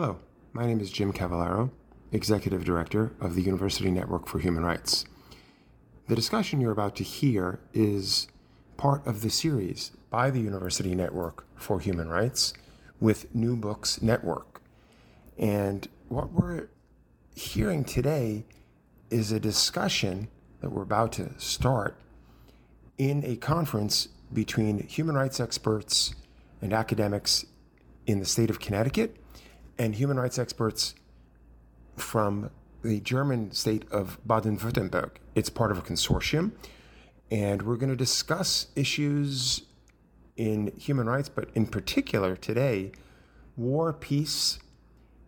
Hello, my name is Jim Cavallaro, Executive Director of the University Network for Human Rights. The discussion you're about to hear is part of the series by the University Network for Human Rights with New Books Network. And what we're hearing today is a discussion that we're about to start in a conference between human rights experts and academics in the state of Connecticut and human rights experts from the German state of Baden Württemberg. It's part of a consortium, and we're going to discuss issues in human rights, but in particular today, War, Peace,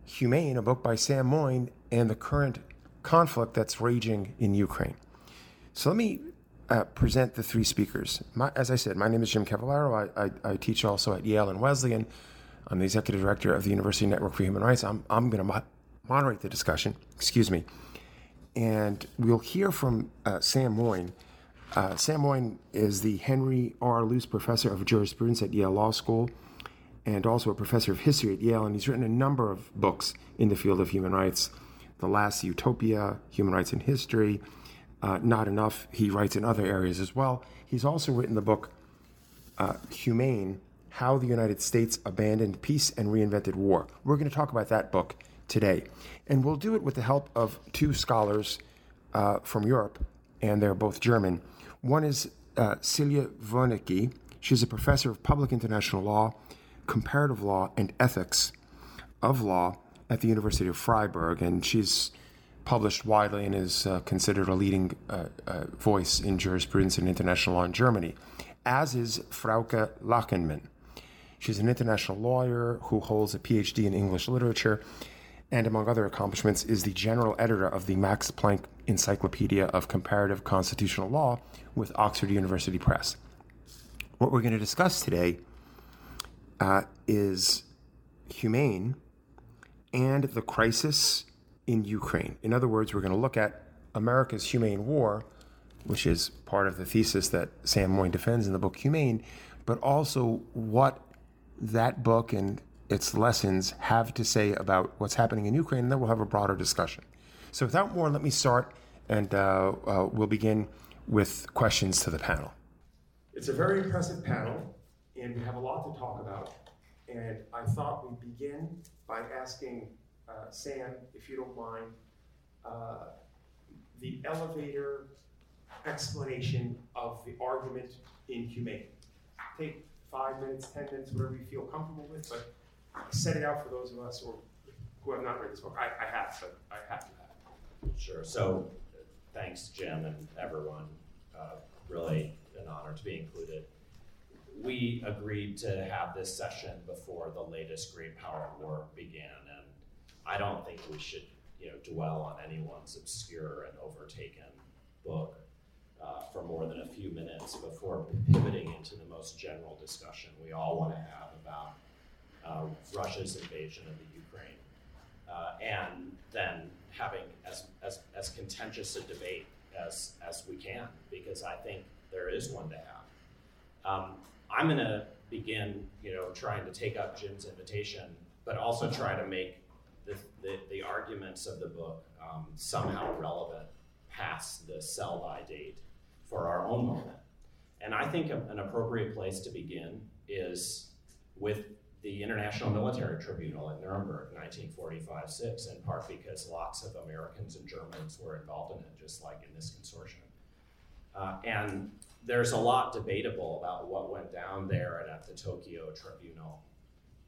Humane, a book by Sam Moyn, and the current conflict that's raging in Ukraine. So let me uh, present the three speakers. My, as I said, my name is Jim Cavallaro. I, I, I teach also at Yale and Wesleyan. I'm the executive director of the University Network for Human Rights. I'm, I'm going to mo- moderate the discussion, excuse me. And we'll hear from uh, Sam Moyn. Uh, Sam Moyn is the Henry R. Luce Professor of Jurisprudence at Yale Law School and also a professor of history at Yale. And he's written a number of books in the field of human rights The Last Utopia, Human Rights in History, uh, Not Enough. He writes in other areas as well. He's also written the book uh, Humane how the United States Abandoned Peace and Reinvented War. We're going to talk about that book today. And we'll do it with the help of two scholars uh, from Europe, and they're both German. One is uh, Silja Vöneky. She's a professor of public international law, comparative law, and ethics of law at the University of Freiburg, and she's published widely and is uh, considered a leading uh, uh, voice in jurisprudence and international law in Germany, as is Frauke Lachenmann. She's an international lawyer who holds a PhD in English literature and, among other accomplishments, is the general editor of the Max Planck Encyclopedia of Comparative Constitutional Law with Oxford University Press. What we're going to discuss today uh, is humane and the crisis in Ukraine. In other words, we're going to look at America's humane war, which is part of the thesis that Sam Moyn defends in the book Humane, but also what that book and its lessons have to say about what's happening in Ukraine, and then we'll have a broader discussion. So, without more, let me start, and uh, uh, we'll begin with questions to the panel. It's a very impressive panel, and we have a lot to talk about. And I thought we'd begin by asking uh, Sam, if you don't mind, uh, the elevator explanation of the argument in Humane. Take five minutes, 10 minutes, whatever you feel comfortable with, but set it out for those of us or who have not read this book. I, I have, but I have to have. Sure. So thanks, Jim and everyone. Uh, really an honor to be included. We agreed to have this session before the latest Great Power War began, and I don't think we should, you know, dwell on anyone's obscure and overtaken book uh, for more than a few minutes before pivoting into the most general discussion we all want to have about uh, Russia's invasion of the Ukraine. Uh, and then having as, as, as contentious a debate as, as we can, because I think there is one to have. Um, I'm going to begin, you know, trying to take up Jim's invitation, but also try to make the, the, the arguments of the book um, somehow relevant past the sell by date for our own moment. And I think an appropriate place to begin is with the International Military Tribunal at Nuremberg, 1945 6, in part because lots of Americans and Germans were involved in it, just like in this consortium. Uh, and there's a lot debatable about what went down there and at the Tokyo Tribunal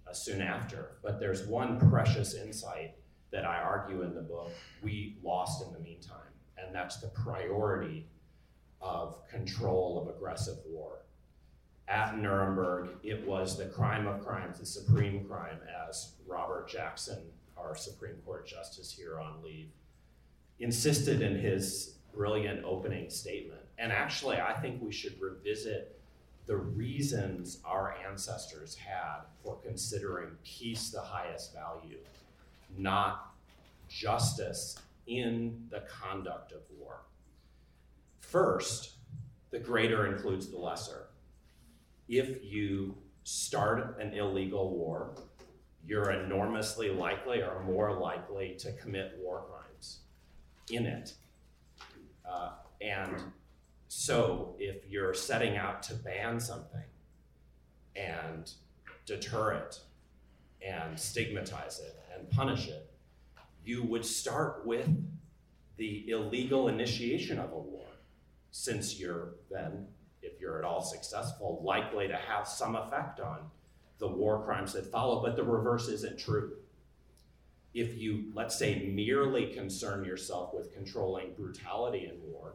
uh, soon after. But there's one precious insight that I argue in the book we lost in the meantime, and that's the priority of control of aggressive war. At Nuremberg, it was the crime of crimes, the supreme crime, as Robert Jackson, our Supreme Court Justice here on leave, insisted in his brilliant opening statement. And actually, I think we should revisit the reasons our ancestors had for considering peace the highest value, not justice in the conduct of war. First, the greater includes the lesser. If you start an illegal war, you're enormously likely or more likely to commit war crimes in it. Uh, and so if you're setting out to ban something and deter it and stigmatize it and punish it, you would start with the illegal initiation of a war, since you're then, if you're at all successful, likely to have some effect on the war crimes that follow, but the reverse isn't true. If you, let's say, merely concern yourself with controlling brutality in war,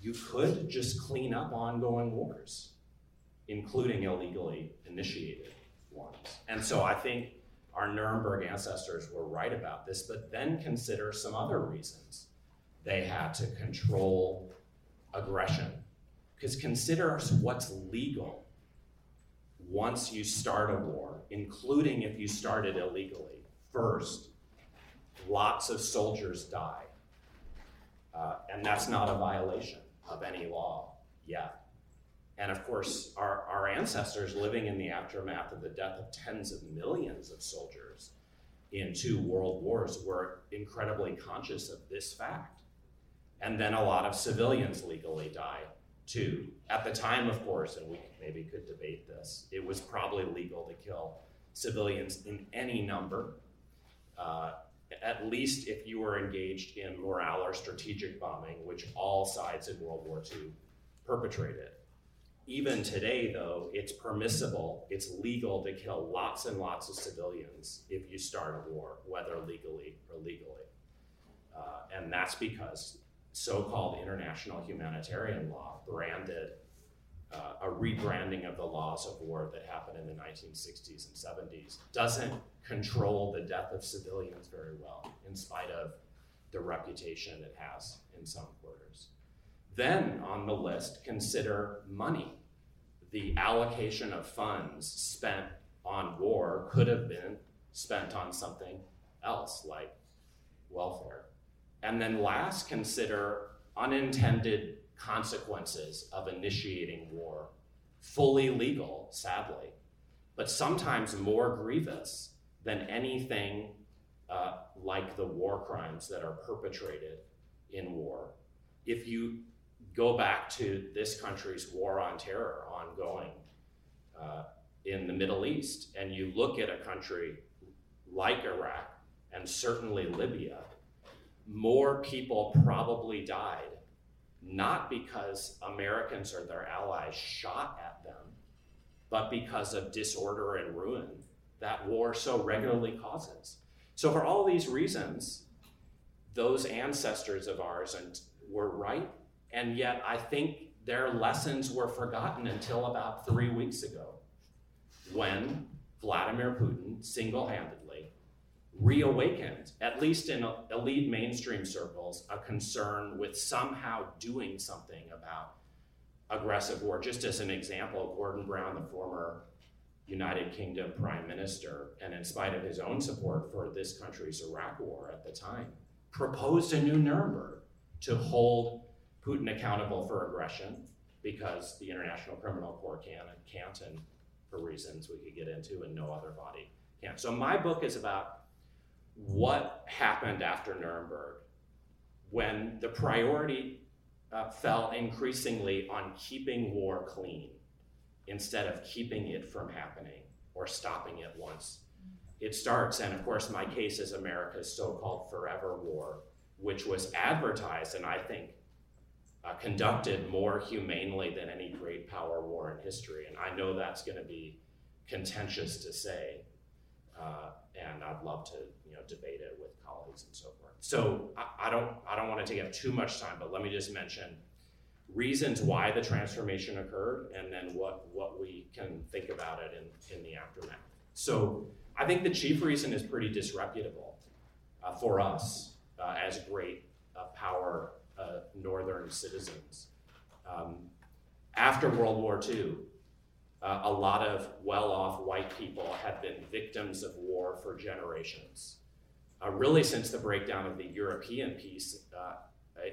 you could just clean up ongoing wars, including illegally initiated ones. And so I think our Nuremberg ancestors were right about this, but then consider some other reasons they had to control aggression. Because consider what's legal once you start a war, including if you started illegally. First, lots of soldiers die, uh, and that's not a violation of any law yet. And of course, our, our ancestors living in the aftermath of the death of tens of millions of soldiers in two world wars were incredibly conscious of this fact. And then a lot of civilians legally died too. At the time, of course, and we maybe could debate this, it was probably legal to kill civilians in any number. Uh, at least if you were engaged in morale or strategic bombing, which all sides in World War II perpetrated. Even today, though, it's permissible, it's legal to kill lots and lots of civilians if you start a war, whether legally or legally. Uh, and that's because so called international humanitarian law branded uh, a rebranding of the laws of war that happened in the 1960s and 70s doesn't control the death of civilians very well, in spite of the reputation it has in some quarters. Then on the list, consider money. The allocation of funds spent on war could have been spent on something else, like welfare. And then last, consider unintended consequences of initiating war. Fully legal, sadly, but sometimes more grievous than anything uh, like the war crimes that are perpetrated in war. If you go back to this country's war on terror ongoing uh, in the Middle East, and you look at a country like Iraq and certainly Libya, more people probably died not because Americans or their allies shot at them, but because of disorder and ruin that war so regularly causes. So, for all these reasons, those ancestors of ours and were right, and yet I think their lessons were forgotten until about three weeks ago, when Vladimir Putin single handedly reawakened, at least in elite mainstream circles, a concern with somehow doing something about aggressive war. Just as an example, Gordon Brown, the former United Kingdom Prime Minister, and in spite of his own support for this country's Iraq war at the time, proposed a new Nuremberg to hold Putin accountable for aggression because the International Criminal Court can and can't, and for reasons we could get into, and no other body can. So my book is about what happened after Nuremberg when the priority uh, fell increasingly on keeping war clean instead of keeping it from happening. or stopping it once it starts. And of course, my case is America's so called forever war, which was advertised and I think uh, conducted more humanely than any great power war in history. And I know that's going to be contentious to say. Uh, and I'd love to you know debate it with colleagues and so forth. So I, I don't I don't want to take up too much time, but let me just mention reasons why the transformation occurred, and then what what we can think about it in in the aftermath. So I think the chief reason is pretty disreputable uh, for us uh, as great uh, power uh, northern citizens. Um, after World War II, uh, a lot of well off white people have been victims of war for generations. Uh, really, since the breakdown of the European peace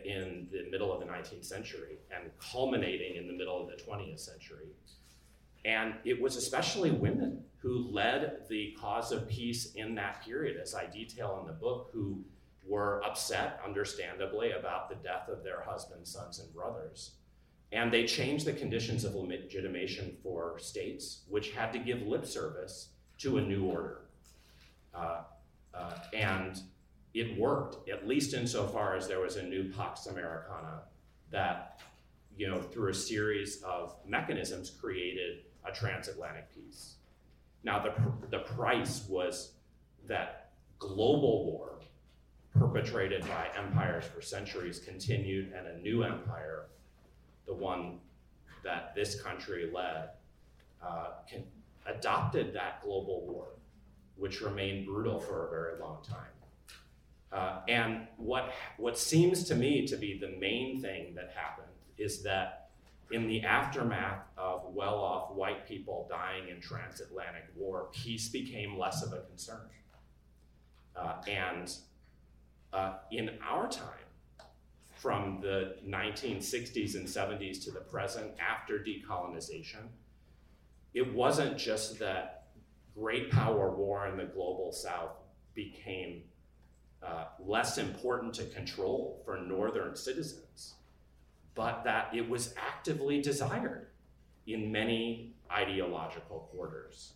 in the middle of the 19th century and culminating in the middle of the 20th century. And it was especially women who led the cause of peace in that period, as I detail in the book, who were upset, understandably, about the death of their husbands, sons, and brothers. And they changed the conditions of legitimation for states, which had to give lip service to a new order. Uh, uh, and it worked, at least insofar as there was a new Pax Americana that, you know, through a series of mechanisms created a transatlantic peace. Now, the, the price was that global war perpetrated by empires for centuries continued, and a new empire, the one that this country led, uh, can, adopted that global war, which remained brutal for a very long time. Uh, and what, what seems to me to be the main thing that happened is that in the aftermath of well off white people dying in transatlantic war, peace became less of a concern. Uh, and uh, in our time, from the 1960s and 70s to the present, after decolonization, it wasn't just that great power war in the global south became uh, less important to control for northern citizens but that it was actively desired in many ideological quarters.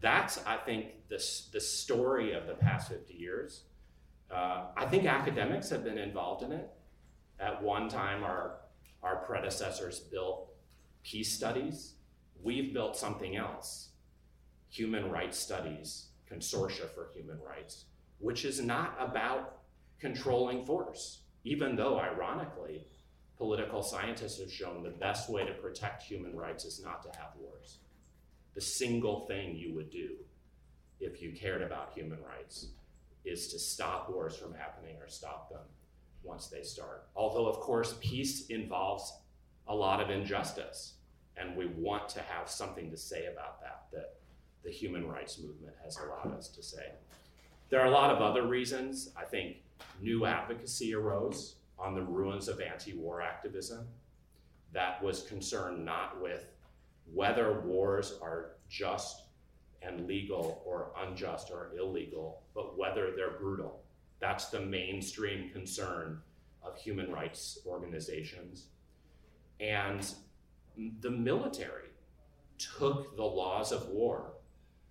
That's, I think, the, the story of the past 50 years. Uh, I think academics have been involved in it. At one time, our, our predecessors built peace studies. We've built something else human rights studies, consortia for human rights, which is not about controlling force, even though, ironically, political scientists have shown the best way to protect human rights is not to have wars. The single thing you would do if you cared about human rights is to stop wars from happening or stop them once they start. Although, of course, peace involves a lot of injustice, and we want to have something to say about that, that the human rights movement has allowed us to say. There are a lot of other reasons. I think new advocacy arose on the ruins of anti war activism that was concerned not with whether wars are just and legal or unjust or illegal, but whether they're brutal. That's the mainstream concern of human rights organizations. And the military took the laws of war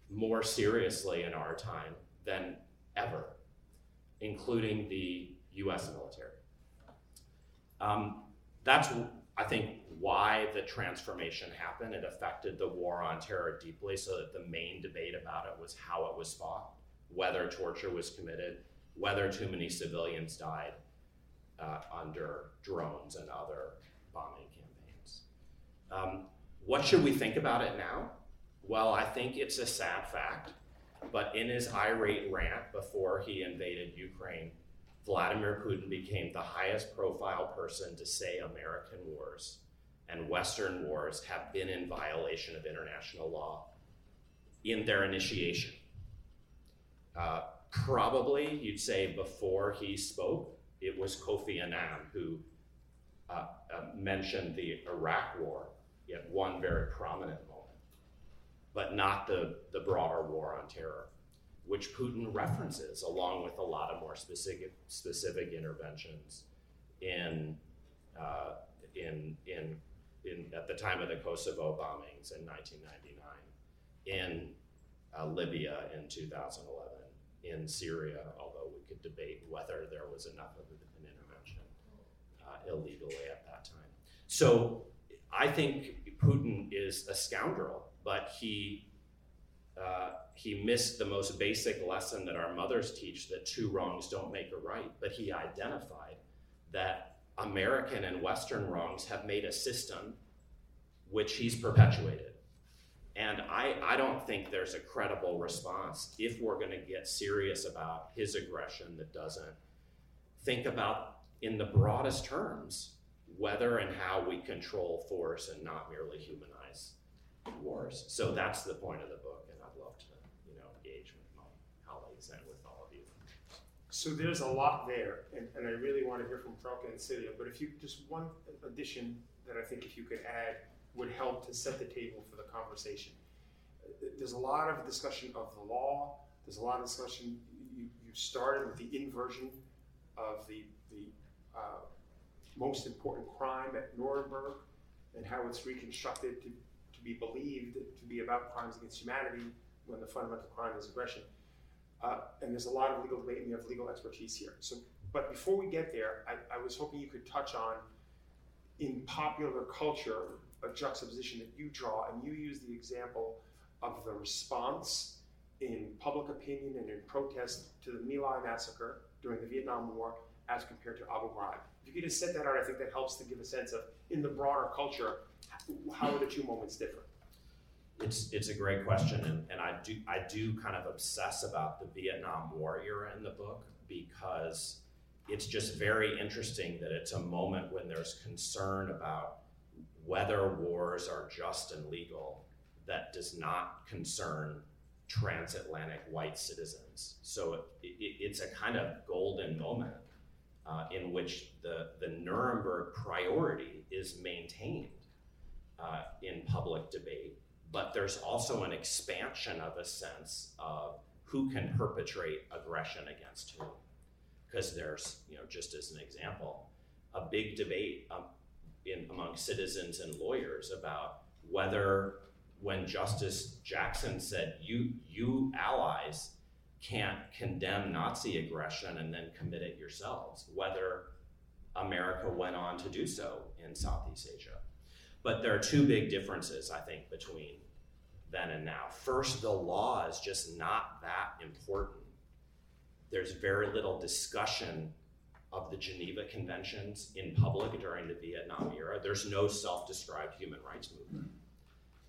more seriously in our time than ever, including the US military. Um, that's, I think, why the transformation happened. It affected the war on terror deeply, so that the main debate about it was how it was fought, whether torture was committed, whether too many civilians died uh, under drones and other bombing campaigns. Um, what should we think about it now? Well, I think it's a sad fact, but in his irate rant before he invaded Ukraine, Vladimir Putin became the highest profile person to say American wars and Western wars have been in violation of international law in their initiation. Uh, probably, you'd say before he spoke, it was Kofi Annan who uh, uh, mentioned the Iraq war at one very prominent moment, but not the, the broader war on terror which Putin references along with a lot of more specific specific interventions in uh, in in in at the time of the Kosovo bombings in 1999, in uh, Libya in 2011, in Syria, although we could debate whether there was enough of an intervention uh, illegally at that time. So I think Putin is a scoundrel, but he uh, he missed the most basic lesson that our mothers teach that two wrongs don't make a right. But he identified that American and Western wrongs have made a system which he's perpetuated. And I, I don't think there's a credible response if we're going to get serious about his aggression that doesn't think about, in the broadest terms, whether and how we control force and not merely humanize wars. So that's the point of the book, and I'd love to, you know, engage with my colleagues and with all of you. So there's a lot there, and, and I really want to hear from Frauke and Celia. But if you just one addition that I think if you could add would help to set the table for the conversation. There's a lot of discussion of the law. There's a lot of discussion. You, you started with the inversion of the the uh, most important crime at Nuremberg and how it's reconstructed to, to be believed to be about crimes against humanity when the fundamental crime is aggression. Uh, and there's a lot of legal debate, and you have legal expertise here. So, but before we get there, I, I was hoping you could touch on in popular culture a juxtaposition that you draw, and you use the example of the response in public opinion and in protest to the My Lai massacre during the Vietnam War as compared to Abu Ghraib. If you could just set that out, I think that helps to give a sense of, in the broader culture, how are the two moments different? It's, it's a great question, and, and I do I do kind of obsess about the Vietnam War era in the book because it's just very interesting that it's a moment when there's concern about whether wars are just and legal that does not concern transatlantic white citizens. So it, it, it's a kind of golden moment uh, in which the, the Nuremberg priority is maintained uh, in public debate, but there's also an expansion of a sense of who can perpetrate aggression against whom. Because there's, you know, just as an example, a big debate um, in, among citizens and lawyers about whether when Justice Jackson said you you allies can't condemn Nazi aggression and then commit it yourselves, whether America went on to do so in Southeast Asia. But there are two big differences, I think, between then and now. First, the law is just not that important. There's very little discussion of the Geneva Conventions in public during the Vietnam era. There's no self described human rights movement,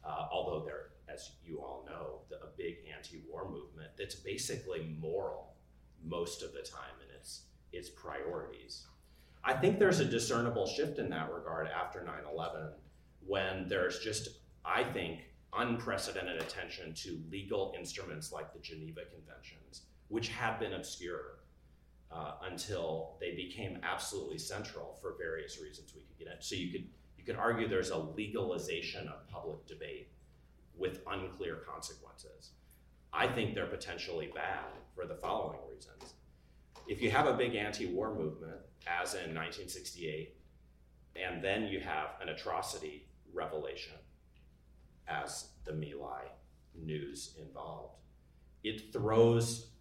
uh, although there, as you all know, the, a big anti war movement that's basically moral most of the time in its, its priorities. I think there's a discernible shift in that regard after 9 11 when there's just, I think, unprecedented attention to legal instruments like the Geneva Conventions, which had been obscure uh, until they became absolutely central for various reasons we could get into. So you could you could argue there's a legalization of public debate with unclear consequences. I think they're potentially bad for the following reasons. If you have a big anti-war movement, as in 1968, and then you have an atrocity revelation, as the My Lai news involved, it throws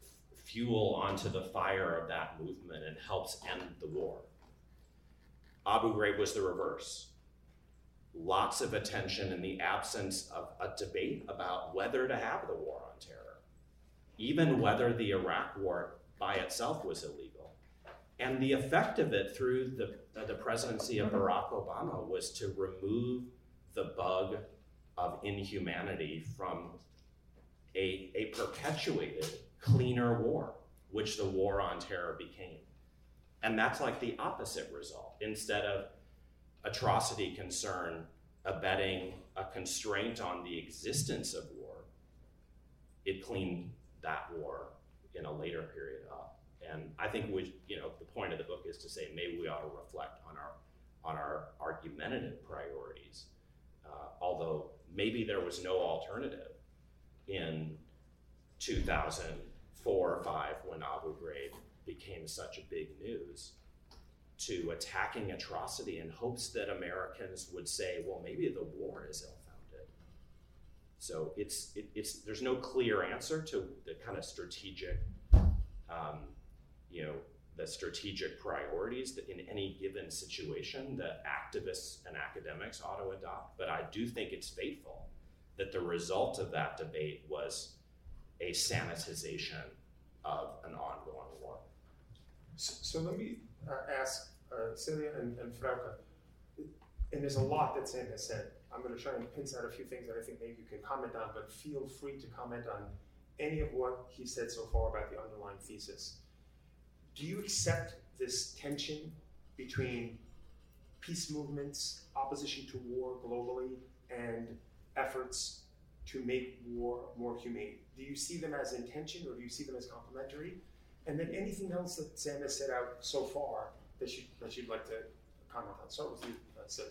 fuel onto the fire of that movement and helps end the war. Abu Ghraib was the reverse. Lots of attention in the absence of a debate about whether to have the war on terror, even whether the Iraq war by itself was illegal. And the effect of it through the, uh, the presidency of Barack Obama was to remove the bug of inhumanity from a, a perpetuated cleaner war, which the war on terror became. And that's like the opposite result. Instead of atrocity concern abetting a constraint on the existence of war, it cleaned that war in a later period up. And I think we, you know, the point of the book is to say maybe we ought to reflect on our on our argumentative priorities, uh, although maybe there was no alternative in 2000 four or five when Abu Ghraib became such a big news to attacking atrocity in hopes that Americans would say, well, maybe the war is ill founded. So it's it, it's there's no clear answer to the kind of strategic, um, you know, the strategic priorities that in any given situation that activists and academics ought to adopt. But I do think it's fateful that the result of that debate was a sanitization of an ongoing war. So, so let me uh, ask uh, Celia and, and Frauke, and there's a lot that Sam has said. I'm going to try and pinch out a few things that I think maybe you can comment on, but feel free to comment on any of what he said so far about the underlying thesis. Do you accept this tension between peace movements, opposition to war globally, and efforts to make war more humane? Do you see them as intention or do you see them as complementary? And then anything else that Sam has set out so far that, you, that you'd like to comment on? Start with you, uh,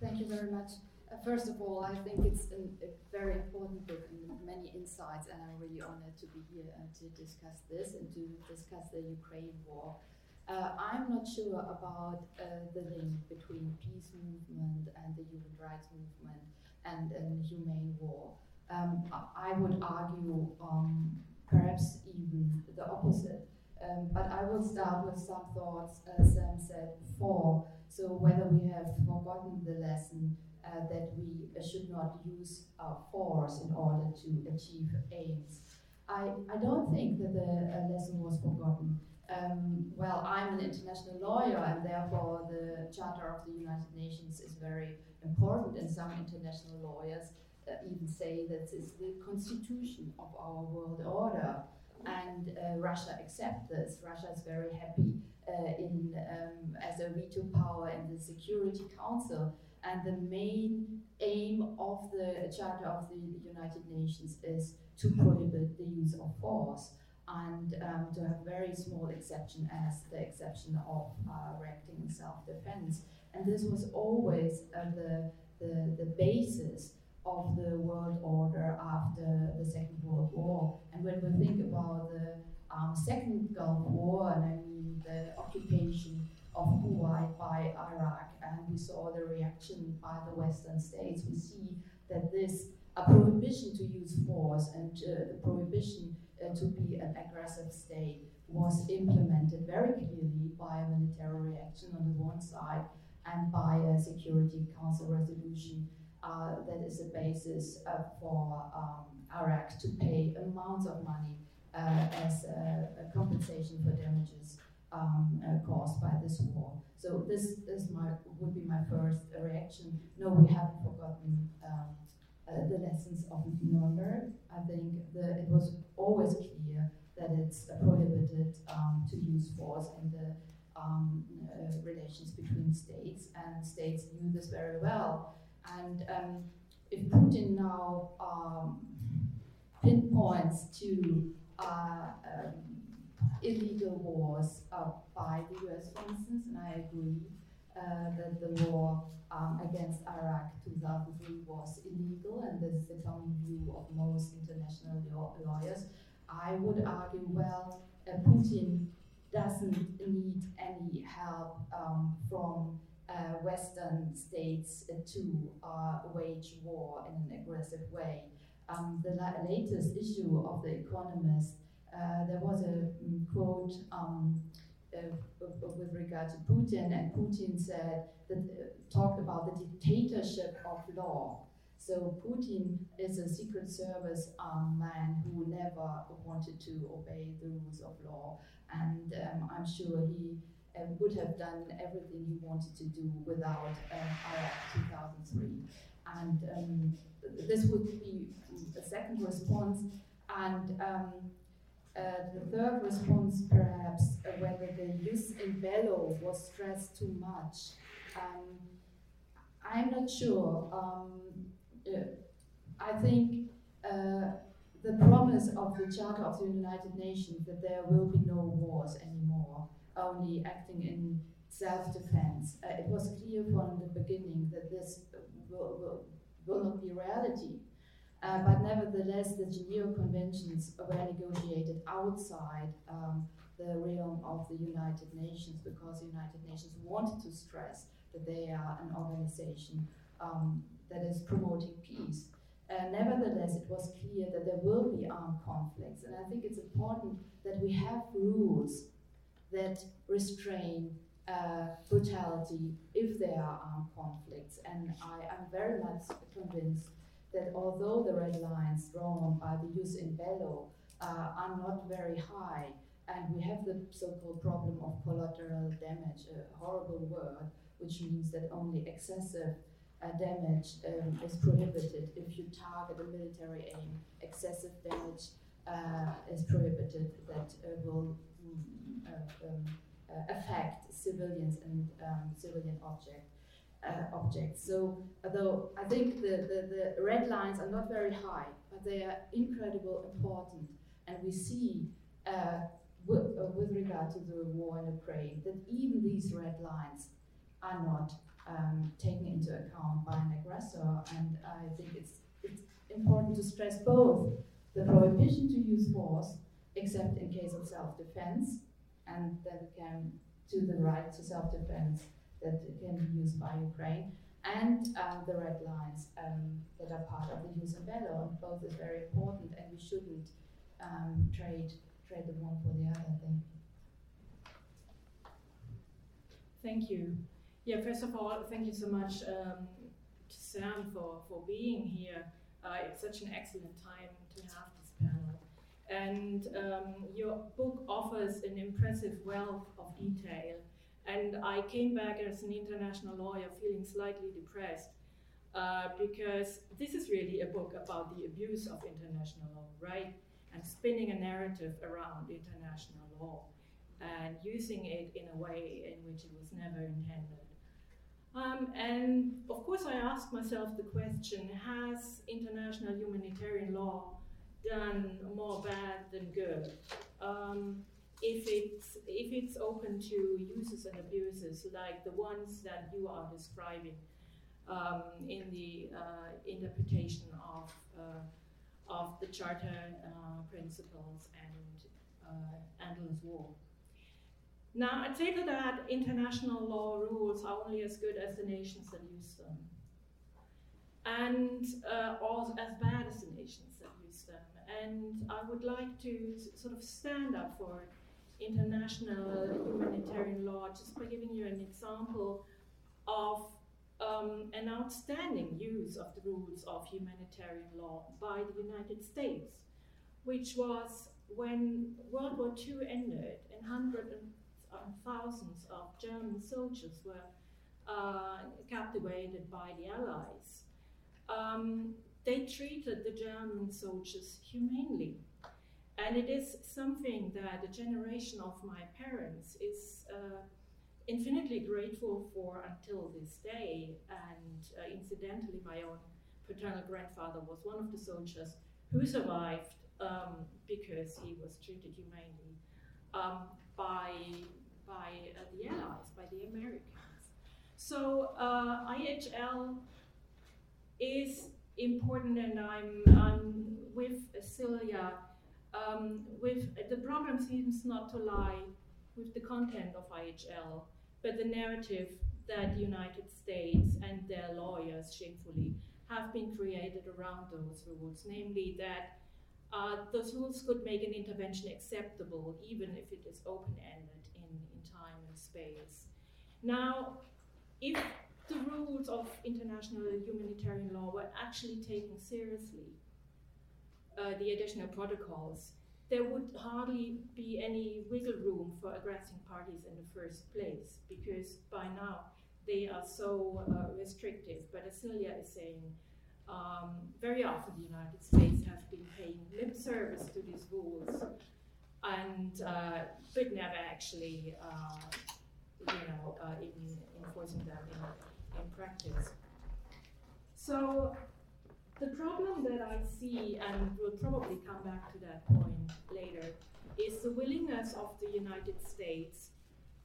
Thank you very much. Uh, first of all, I think it's an, a very important book and many insights, and I'm really honored to be here and to discuss this and to discuss the Ukraine war. Uh, I'm not sure about uh, the link between peace movement and the human rights movement and, and humane war. Um, I would argue um, perhaps even the opposite. Um, but I will start with some thoughts, as Sam said before. So whether we have forgotten the lesson uh, that we should not use uh, force in order to achieve aims. I, I don't think that the uh, lesson was forgotten. Um, well, I'm an international lawyer, and therefore the Charter of the United Nations is very important, and some international lawyers uh, even say that it's the constitution of our world order. And uh, Russia accepts this. Russia is very happy uh, in um, as a veto power in the Security Council. And the main aim of the Charter of the United Nations is to prohibit the use of force and um, to have very small exception as the exception of uh, reacting in self-defense. And this was always uh, the, the, the basis of the world order after the Second World War. And when we think about the um, Second Gulf War, and I mean the occupation of Kuwait by Iraq, and we saw the reaction by the Western states, we see that this a prohibition to use force and uh, the prohibition uh, to be an aggressive state was implemented very clearly by a military reaction on the one side and by a Security Council resolution uh, that is a basis uh, for um, Iraq to pay amounts of money uh, as a, a, compensation for damages um, uh, caused by this war. So this is my would be my first reaction. No, we haven't forgotten um, uh, the lessons of Nuremberg. I think it was always clear that it's prohibited um, to use force in the um, uh, relations between states, and states knew this very well. And um, if Putin now um, pinpoints to uh, um, illegal wars uh, by the US, for instance, and I agree that the war um, against Iraq 2003 was illegal, and this is the common view of most international lawyers. I would argue, well, uh, Putin doesn't need any help um, from uh, Western states uh, to uh, wage war in an aggressive way. Um, the la latest issue of The Economist, uh, there was a um, quote um, with regard to Putin, and Putin said that talked about the dictatorship of law. So Putin is a secret service um, man who never wanted to obey the rules of law, and um, I'm sure he uh, would have done everything he wanted to do without uh, Iraq 2003. And um, this would be a second response. And um, uh, the third response, perhaps, uh, whether the jus in bello was stressed too much. Um, I'm not sure. Um, uh, I think uh, the promise of the Charter of the United Nations that there will be no wars anymore, only acting in self-defense. Uh, it was clear from the beginning that this will, will, will not be reality. Uh, but nevertheless, the Geneva Conventions were negotiated outside um, the realm of the United Nations because the United Nations wanted to stress that they are an organization um, that is promoting peace. Uh, nevertheless, it was clear that there will be armed conflicts, and I think it's important that we have rules that restrain uh, brutality if there are armed conflicts. And I am very much convinced that although the red lines drawn by the jus in bello uh, are not very high, and we have the so-called problem of collateral damage, a horrible word, which means that only excessive uh, damage um, is prohibited. If you target a military aim, excessive damage uh, is prohibited. That uh, will mm, uh, um, uh, affect civilians and um, civilian object, uh, objects. So, although I think the, the, the red lines are not very high, but they are incredibly important. And we see, uh, with, uh, with regard to the war in Ukraine, that even these red lines are not um, taken into account by an aggressor. And I think it's, it's important to stress both the prohibition to use force, except in case of self defense, and that can to the right to self-defense that can be used by Ukraine, and um, the red lines um, that are part of the bello. And both is very important, and we shouldn't um, trade trade the one for the other. Thing. Thank you. Yeah, first of all, thank you so much um, to Sam for, for being here. Uh, it's such an excellent time to have this panel. And um, your book offers an impressive wealth of detail. And I came back as an international lawyer feeling slightly depressed uh, because this is really a book about the abuse of international law, right? And spinning a narrative around international law and using it in a way in which it was never intended. Um, and of course, I asked myself the question has international humanitarian law done more bad than good. Um, if it's if it's open to uses and abuses like the ones that you are describing um, in the uh, interpretation of uh, of the charter uh, principles and uh, endless war. Now, I'd say to that international law rules are only as good as the nations that use them, and uh, as bad as the nations that use them and I would like to sort of stand up for international humanitarian law just by giving you an example of um, an outstanding use of the rules of humanitarian law by the United States, which was when World War II ended and hundreds and thousands of German soldiers were uh, captivated by the Allies. Um, they treated the German soldiers humanely. And it is something that a generation of my parents is uh, infinitely grateful for until this day. And uh, incidentally, my own paternal grandfather was one of the soldiers who survived um, because he was treated humanely um, by, by uh, the Allies, by the Americans. So uh, IHL is important, and I'm, I'm with Celia. Um, with the problem seems not to lie with the content of IHL, but the narrative that the United States and their lawyers shamefully have been created around those rules, namely that uh, those rules could make an intervention acceptable even if it is open-ended in, in time and space. Now, if the rules of international humanitarian law were actually taken seriously, uh, the additional protocols, there would hardly be any wiggle room for aggressing parties in the first place because by now they are so uh, restrictive. But as is saying, um, very often the United States has been paying lip service to these rules and uh, but never actually, uh, you know, uh, in enforcing them in in practice. So the problem that I see, and we'll probably come back to that point later, is the willingness of the United States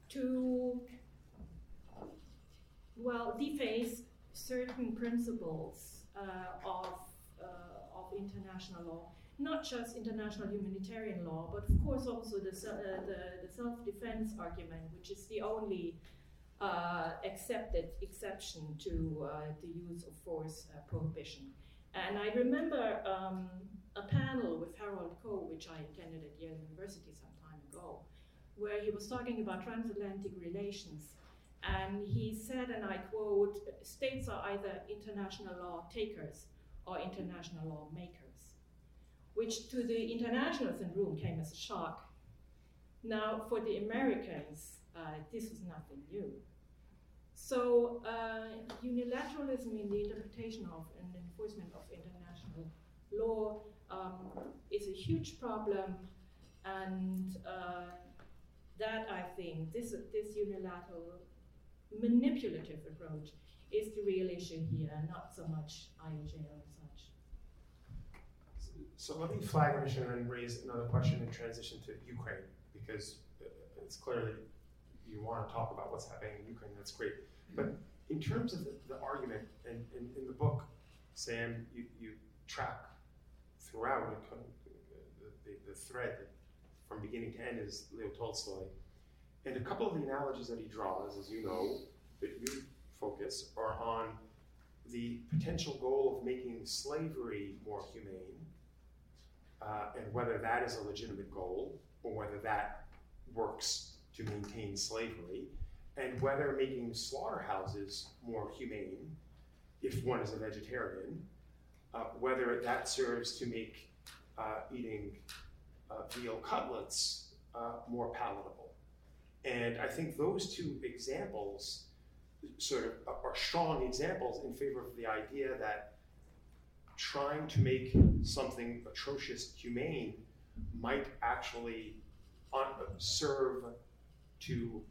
to, well, deface certain principles uh, of, uh, of international law, not just international humanitarian law, but of course also the, uh, the, the self-defense argument, which is the only uh, accepted exception to uh, the use of force uh, prohibition. And I remember um, a panel with Harold Koh, which I attended at Yale University some time ago, where he was talking about transatlantic relations. And he said, and I quote, states are either international law takers or international law makers, which to the internationals in the room came as a shock. Now, for the Americans, uh, this was nothing new. So, uh, unilateralism in the interpretation of and enforcement of international law um, is a huge problem, and uh, that I think this this unilateral manipulative approach is the real issue here, not so much IOJ or such. So let me flag a mission and raise another question and transition to Ukraine because it's clear that you want to talk about what's happening in Ukraine. That's great. But in terms of the, the argument, and in the book, Sam, you, you track throughout the, the, the thread from beginning to end is Leo Tolstoy. And a couple of the analogies that he draws, as you know, that you focus, are on the potential goal of making slavery more humane, uh, and whether that is a legitimate goal, or whether that works to maintain slavery, and whether making slaughterhouses more humane, if one is a vegetarian, uh, whether that serves to make uh, eating uh, veal cutlets uh, more palatable. And I think those two examples sort of are strong examples in favor of the idea that trying to make something atrocious humane might actually serve to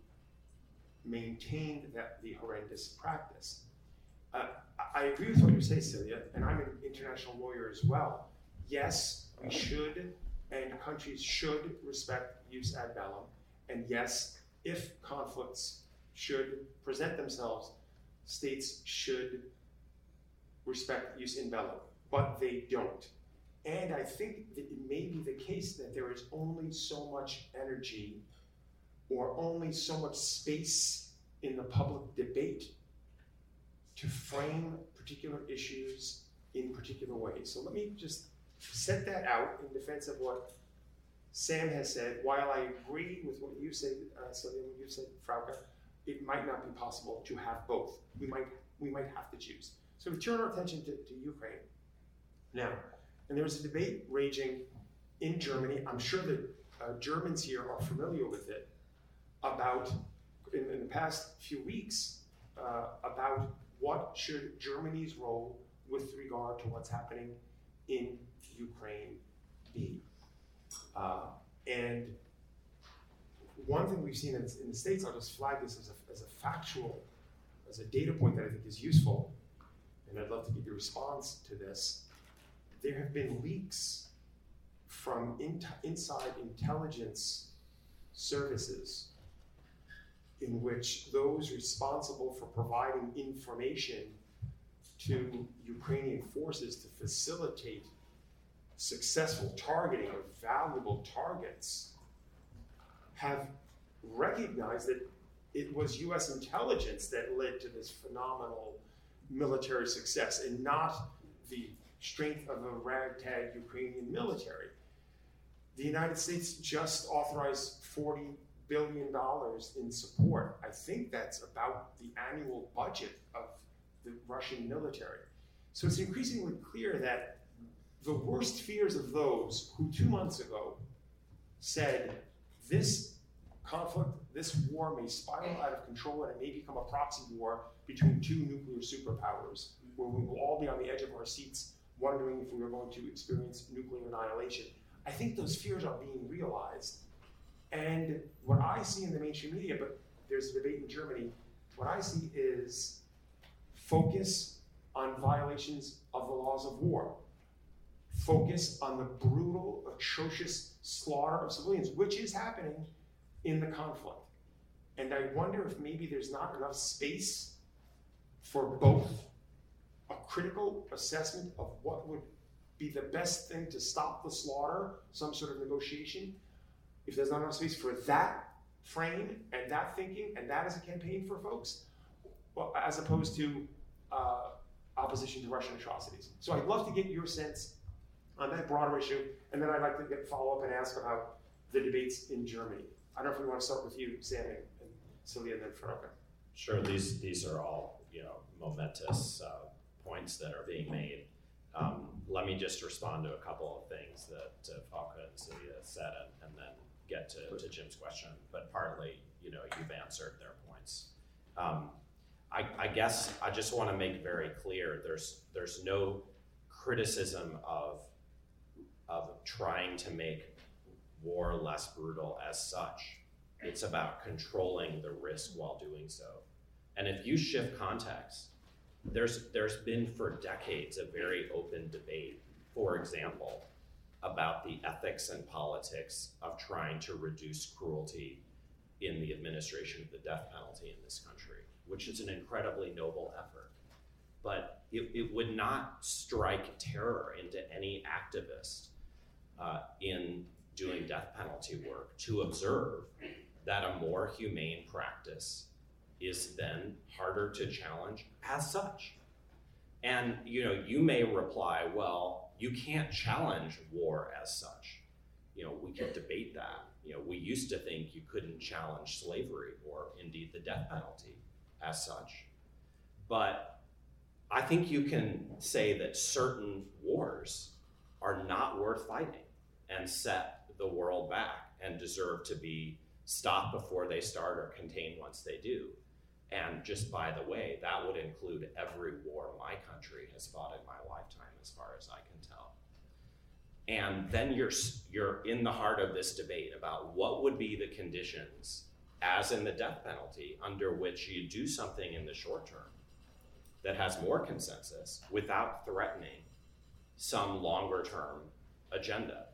maintain that the horrendous practice. Uh, I agree with what you say, Silja, and I'm an international lawyer as well. Yes, we should, and countries should respect jus ad bellum, and yes, if conflicts should present themselves, states should respect jus in bellum, but they don't. And I think that it may be the case that there is only so much energy or only so much space in the public debate to frame particular issues in particular ways. So let me just set that out in defense of what Sam has said. While I agree with what you said, uh, Silja, what you said, Frauke, it might not be possible to have both. We might we might have to choose. So we turn our attention to, to Ukraine now. And there was a debate raging in Germany. I'm sure that uh, Germans here are familiar with it about, in, in the past few weeks, uh, about what should Germany's role with regard to what's happening in Ukraine be. Uh, and one thing we've seen in, in, the States, I'll just flag this as a, as a factual, as a data point that I think is useful, and I'd love to get your response to this there have been leaks from in inside intelligence services in which those responsible for providing information to Ukrainian forces to facilitate successful targeting of valuable targets have recognized that it was US intelligence that led to this phenomenal military success and not the strength of a ragtag Ukrainian military. The United States just authorized $40 billion dollars in support. I think that's about the annual budget of the Russian military. So it's increasingly clear that the worst fears of those who two months ago said this conflict, this war may spiral out of control and it may become a proxy war between two nuclear superpowers where we will all be on the edge of our seats wondering if we are going to experience nuclear annihilation. I think those fears are being realized. And what I see in the mainstream media, but there's a debate in Germany, what I see is focus on violations of the laws of war, focus on the brutal, atrocious slaughter of civilians, which is happening in the conflict. And I wonder if maybe there's not enough space for both a critical assessment of what would be the best thing to stop the slaughter, some sort of negotiation, if there's not enough space for that frame and that thinking and that as a campaign for folks, well, as opposed to uh, opposition to Russian atrocities. So I'd love to get your sense on that broader issue, and then I'd like to get follow up and ask about the debates in Germany. I don't know if we want to start with you, Sammy, and Silja, and then Frauke. Sure, these these are all you know momentous uh, points that are being made. Um, let me just respond to a couple of things that uh, and Silja said, and, and then get to, to Jim's question. But partly, you know, you've answered their points. Um, I, I guess I just want to make very clear: there's there's no criticism of of trying to make war less brutal as such. It's about controlling the risk while doing so. And if you shift context, there's there's been for decades a very open debate, for example, about the ethics and politics of trying to reduce cruelty in the administration of the death penalty in this country, which is an incredibly noble effort. But it, it would not strike terror into any activist uh, in doing death penalty work to observe that a more humane practice is then harder to challenge as such. And you know, you may reply, well, you can't challenge war as such. You know, we can debate that. You know, we used to think you couldn't challenge slavery or indeed the death penalty as such. But I think you can say that certain wars are not worth fighting and set the world back and deserve to be stopped before they start or contained once they do. And just by the way, that would include every war my country has fought in my lifetime, as far as I can tell. And then you're you're in the heart of this debate about what would be the conditions, as in the death penalty, under which you do something in the short term that has more consensus without threatening some longer term agenda.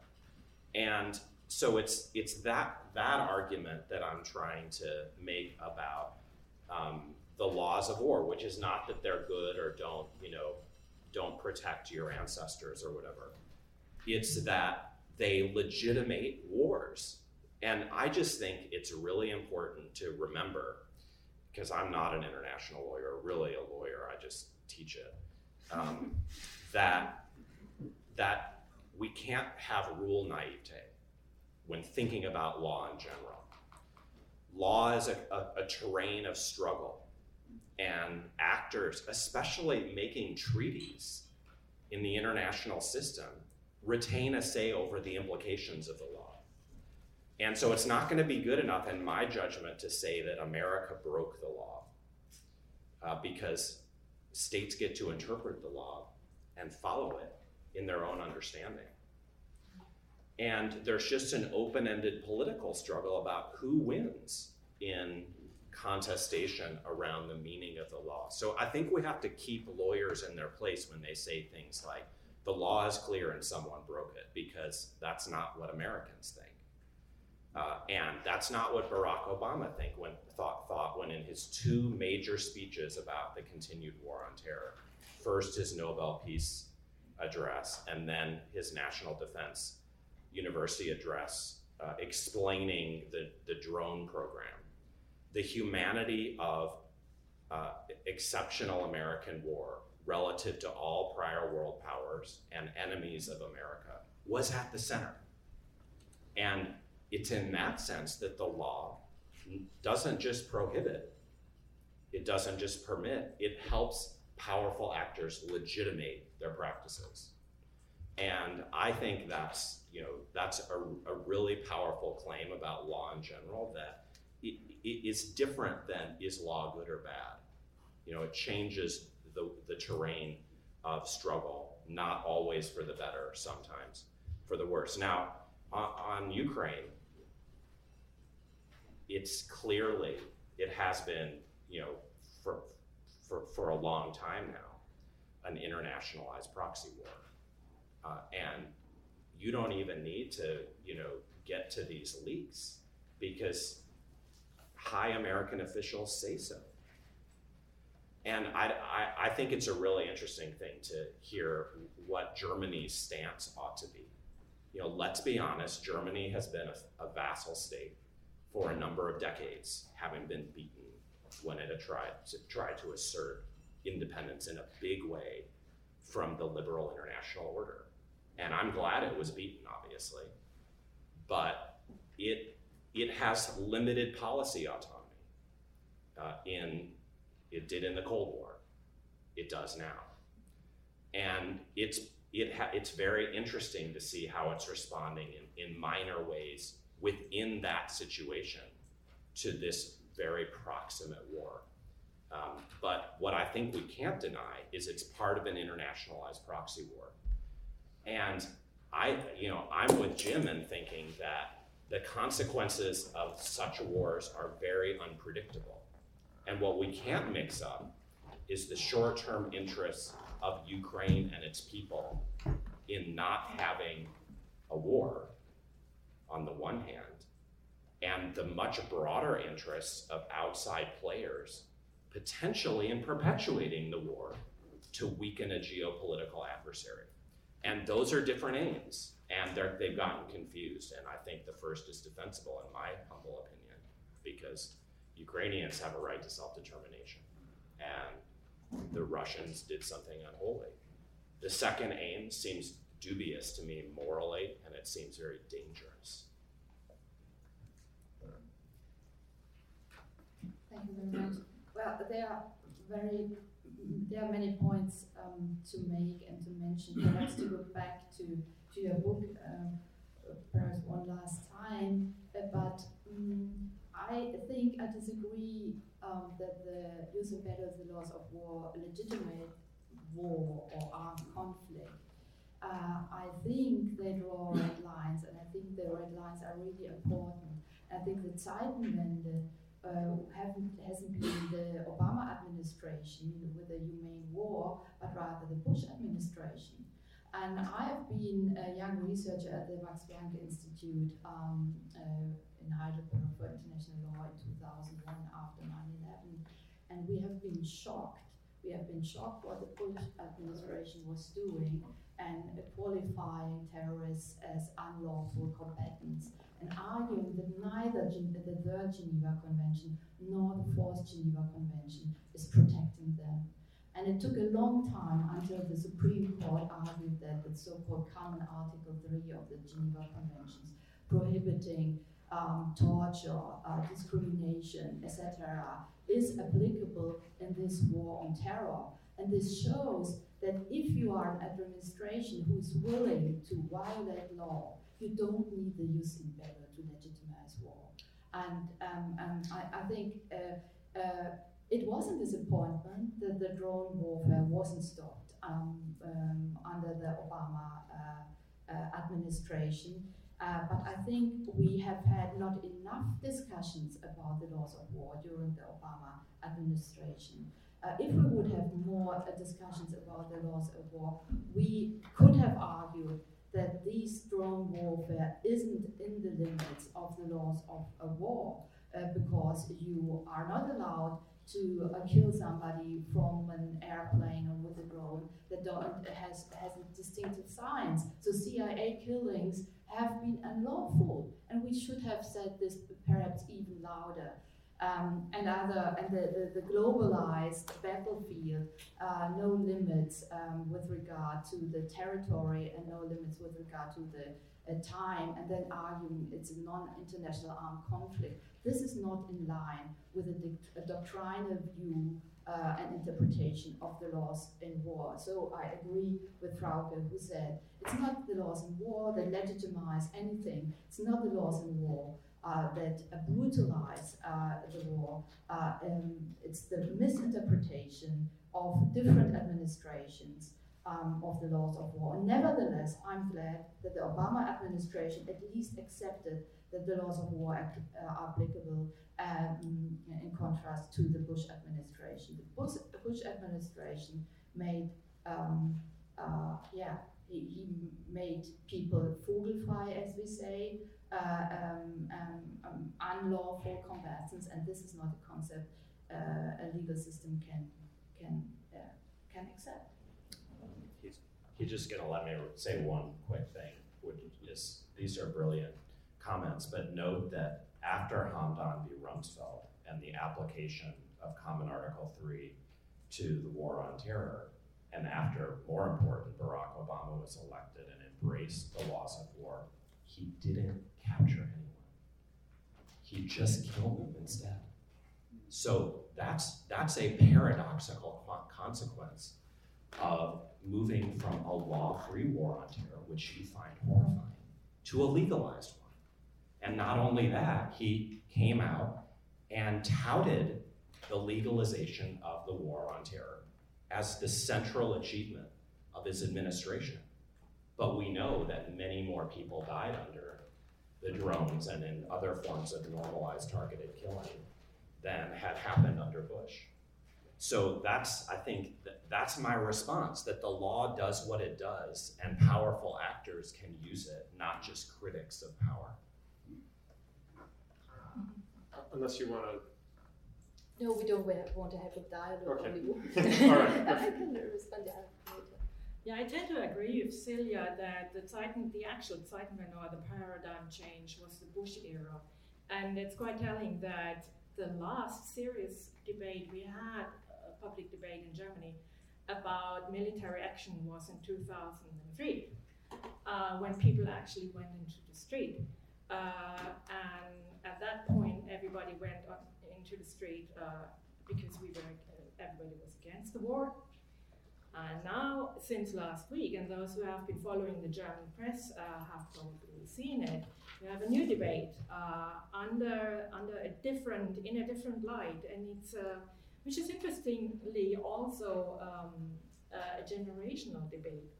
And so it's it's that that argument that I'm trying to make about um, the laws of war, which is not that they're good or don't you know don't protect your ancestors or whatever. It's that they legitimate wars, and I just think it's really important to remember because I'm not an international lawyer, really a lawyer. I just teach it. Um, that that we can't have rule naivete when thinking about law in general. Law is a, a, a terrain of struggle, and actors, especially making treaties in the international system, retain a say over the implications of the law. And so it's not going to be good enough, in my judgment, to say that America broke the law uh, because states get to interpret the law and follow it in their own understanding. And there's just an open ended political struggle about who wins in contestation around the meaning of the law. So I think we have to keep lawyers in their place when they say things like, the law is clear and someone broke it, because that's not what Americans think. Uh, and that's not what Barack Obama think when, thought, thought when in his two major speeches about the continued war on terror. First, his Nobel Peace address, and then his national defense university address uh, explaining the, the drone program, the humanity of uh, exceptional American war relative to all prior world powers and enemies of America was at the center. And it's in that sense that the law doesn't just prohibit, it doesn't just permit, it helps powerful actors legitimate their practices. And I think that's, you know, that's a, a really powerful claim about law in general that it, it is different than is law good or bad. You know, it changes the, the terrain of struggle, not always for the better, sometimes for the worse. Now, on, on Ukraine, it's clearly, it has been, you know, for, for, for a long time now, an internationalized proxy war. Uh, and you don't even need to, you know, get to these leaks because high American officials say so. And I, I, I, think it's a really interesting thing to hear what Germany's stance ought to be. You know, let's be honest, Germany has been a, a vassal state for a number of decades, having been beaten when it tried to, tried to assert independence in a big way from the liberal international order. And I'm glad it was beaten, obviously, but it, it has limited policy autonomy. Uh, in it did in the Cold War, it does now, and it's it ha- it's very interesting to see how it's responding in, in minor ways within that situation to this very proximate war. Um, but what I think we can't deny is it's part of an internationalized proxy war. And I, you know, I'm with Jim in thinking that the consequences of such wars are very unpredictable. And what we can't mix up is the short term interests of Ukraine and its people in not having a war on the one hand, and the much broader interests of outside players potentially in perpetuating the war to weaken a geopolitical adversary. And those are different aims, and they've gotten confused. And I think the first is defensible, in my humble opinion, because Ukrainians have a right to self determination, and the Russians did something unholy. The second aim seems dubious to me morally, and it seems very dangerous. Thank you very much. Well, they are very there are many points um, to make and to mention. Perhaps to go back to, to your book, um, perhaps one last time. Uh, but um, I think I disagree um, that the jus in bello, the laws of war, legitimate war or armed conflict. Uh, I think they draw red lines, and I think the red lines are really important. I think the Zeitenwende uh, haven't, hasn't been the Obama administration with a humane war, but rather the Bush administration. And I have been a young researcher at the Max Planck Institute um, uh, in Heidelberg for international law in 2001 after 9 11. And we have been shocked. We have been shocked what the Bush administration was doing and qualifying terrorists as unlawful combatants and arguing that neither the Third Geneva Convention nor the Fourth Geneva Convention is protecting them. And it took a long time until the Supreme Court argued that the so-called Common Article 3 of the Geneva Conventions, prohibiting um, torture, uh, discrimination, etc., is applicable in this war on terror. And this shows that if you are an administration who is willing to violate law, you don't need the jus in bello to legitimize war. And um, I, I, think uh, uh, it was a disappointment that the drone warfare wasn't stopped um, um under the Obama uh, uh, administration. Uh, but I think we have had not enough discussions about the laws of war during the Obama administration. Uh, if we would have more discussions about the laws of war, we could have argued that this drone warfare isn't in the limits of the laws of a war uh, because you are not allowed to uh, kill somebody from an airplane or with a drone that don't, has, has distinctive signs. So CIA killings have been unlawful, and we should have said this perhaps even louder. Um, and other and the, the, the globalized battlefield, uh, no limits um, with regard to the territory and no limits with regard to the uh, time, and then arguing it's a non-international armed conflict. This is not in line with a, a doctrinal view uh, and interpretation of the laws in war. So I agree with Frauke, who said it's not the laws in war that legitimize anything. It's not the laws in war that uh, brutalize uh, the war. Um, it's the misinterpretation of different administrations um, of the laws of war. Nevertheless, I'm glad that the Obama administration at least accepted that the laws of war are, applicable um, in contrast to the Bush administration. The Bush, Bush administration made, um, uh, yeah, he, he, made people vogelfrei, as we say, uh, unlawful combatants, and this is not a concept uh, a legal system can can uh, can accept. He's, he's just going to let me say one quick thing, which is these are brilliant comments, but note that after Hamdan v. Rumsfeld and the application of Common Article 3 to the war on terror. And after, more important, Barack Obama was elected and embraced the laws of war, he didn't capture anyone. He just killed them instead. So that's, that's a paradoxical consequence of moving from a law free war on terror, which you find horrifying, to a legalized one. And not only that, he came out and touted the legalization of the war on terror as the central achievement of his administration. But we know that many more people died under the drones and in other forms of normalized targeted killing than had happened under Bush. So that's, I think, that's my response that the law does what it does, and powerful actors can use it, not just critics of power. Mm-hmm. Unless you want to no, we don't want to have a dialogue okay. only. All right. I can respond later. Yeah, I tend to agree with Silja that the Zeiten, the actual Zeitenwende or the paradigm change was the Bush era. And it's quite telling that the last serious debate we had, a public debate in Germany, about military action was in 2003, uh, when people actually went into the street. Uh, and at that point, everybody went on, into the street uh, because we were, uh, everybody was against the war. And now, since last week, and those who have been following the German press uh, have probably seen it, we have a new debate uh, under under a different in a different light, and it's uh, which is interestingly also um, a generational debate.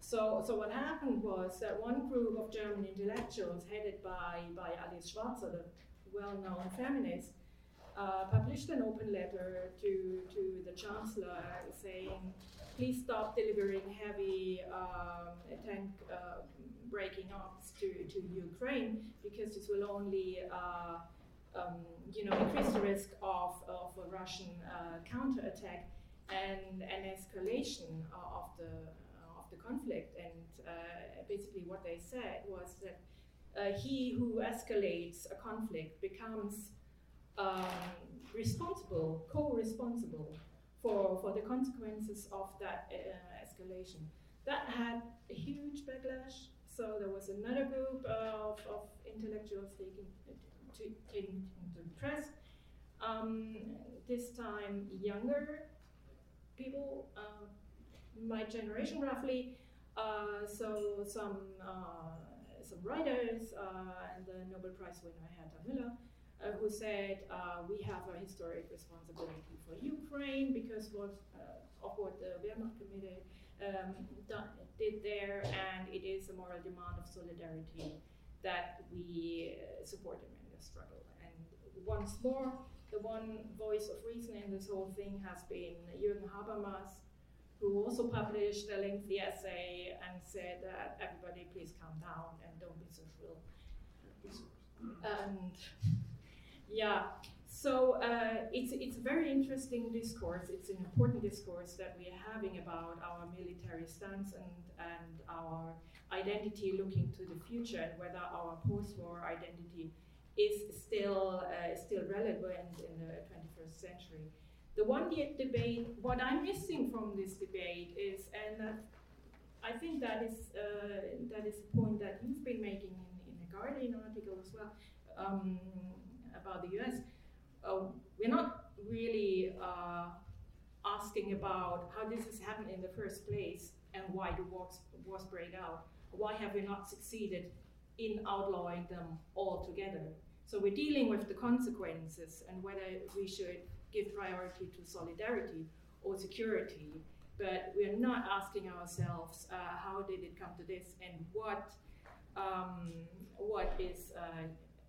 So, so what happened was that one group of German intellectuals, headed by by Alice Schwarzer, the well-known feminist, uh, published an open letter to to the chancellor saying please stop delivering heavy um, tank uh, breaking ops to, to Ukraine because this will only uh, um, you know increase the risk of, of a Russian uh, counterattack and an escalation of the of the conflict. And uh, basically, what they said was that uh, he who escalates a conflict becomes um, responsible, co-responsible for, for the consequences of that uh, escalation. That had a huge backlash. So there was another group of, of intellectuals taking, to, the press. Um, this time, younger people, uh, my generation roughly. Uh, so some uh, some writers uh, and the Nobel Prize winner Herta Müller uh, who said uh, we have a historic responsibility for Ukraine because what, uh, of what the Wehrmacht committee um, done, did there, and it is a moral demand of solidarity that we uh, support them in this struggle. And once more, the one voice of reason in this whole thing has been Jürgen Habermas, who also published a lengthy essay and said that everybody please calm down and don't be so shrill. And yeah. So uh, it's it's a very interesting discourse. It's an important discourse that we are having about our military stance and and our identity looking to the future and whether our post-war identity is still uh, still relevant in the 21st century. The one debate, what I'm missing from this debate is, and that I think that is uh, that is a point that you've been making in, in the Guardian article as well. Um, about the US, uh, we're not really uh, asking about how this has happened in the first place and why the wars, wars break out. Why have we not succeeded in outlawing them altogether? So we're dealing with the consequences and whether we should give priority to solidarity or security. But we're not asking ourselves uh, how did it come to this and what um, what is uh,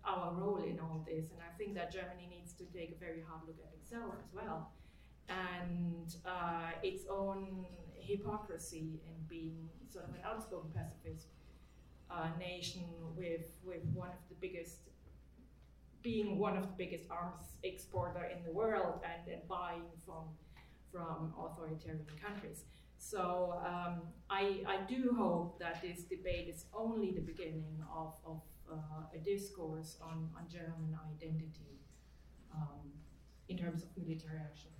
our role in all this. And I think that Germany needs to take a very hard look at itself as well and uh, its own hypocrisy in being sort of an outspoken pacifist uh, nation with, with one of the biggest, being one of the biggest arms exporter in the world and, and buying from, from authoritarian countries. So um, I, I do hope that this debate is only the beginning of, of a discourse on, on German identity um, in terms of military action.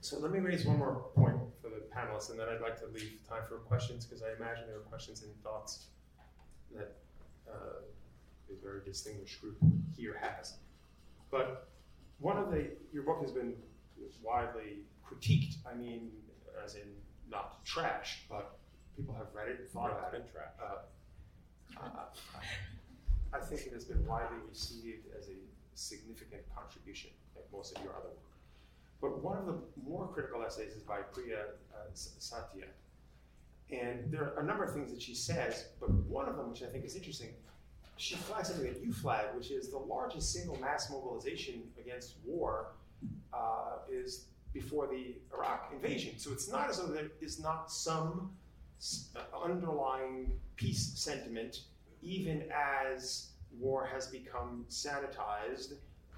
So let me raise one more point for the panelists, and then I'd like to leave time for questions because I imagine there are questions and thoughts that uh, a very distinguished group here has. But one of the your book has been widely critiqued. I mean, as in not trash, but people have read it and thought about it. Trash. Uh, I think it has been widely received as a significant contribution, like most of your other work. But one of the more critical essays is by Priya uh, Satia. And there are a number of things that she says, but one of them, which I think is interesting, she flags something that you flag, which is the largest single mass mobilization against war uh, is before the Iraq invasion. So it's not as though there is not some underlying peace sentiment, even as war has become sanitized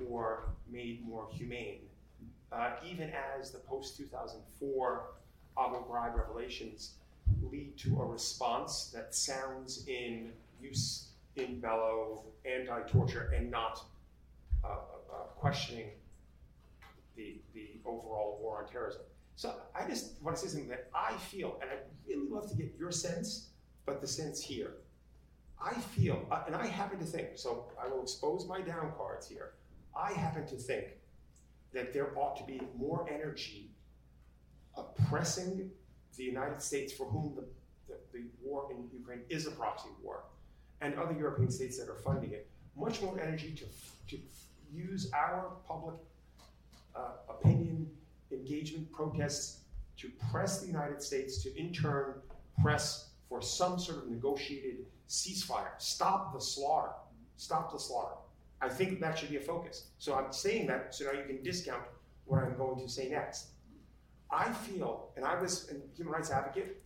or made more humane uh, even as the post 2004 Abu Ghraib revelations lead to a response that sounds in jus in bello, anti torture, and not uh, uh, questioning the, the overall war on terrorism. So I just want to say something that I feel, and I'd really love to get your sense, but the sense here. I feel, uh, and I happen to think, so I will expose my down cards here. I happen to think that there ought to be more energy oppressing the United States, for whom the, the, the, war in Ukraine is a proxy war, and other European states that are funding it, much more energy to, to use our public uh, opinion, engagement, protests to press the United States to, in turn, press for some sort of negotiated ceasefire. Stop the slaughter. Stop the slaughter. I think that should be a focus. So I'm saying that so now you can discount what I'm going to say next. I feel, and I was a human rights advocate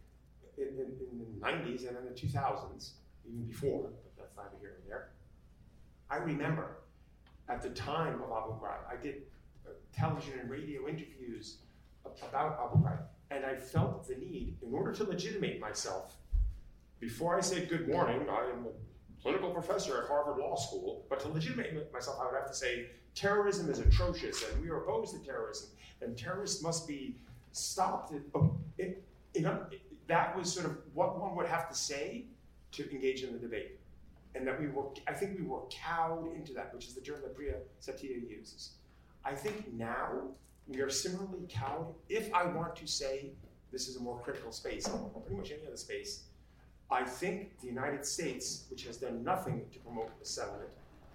in, in, in the 90s and in the 2000s, even before, but that's neither here nor there. I remember at the time of Abu Ghraib, I did television and radio interviews about Abu Ghraib, and I felt the need, in order to legitimate myself, before I said good morning, I am a clinical professor at Harvard Law School, but to legitimate myself, I would have to say terrorism is atrocious and we are opposed to terrorism and terrorists must be stopped. Oh, it, it, it, that was sort of what one would have to say to engage in the debate. And that we were, I think we were cowed into that, which is the term that Priya Satia uses. I think now we are similarly cowed. If I want to say this is a more critical space, pretty much any other space, I think the United States, which has done nothing to promote a settlement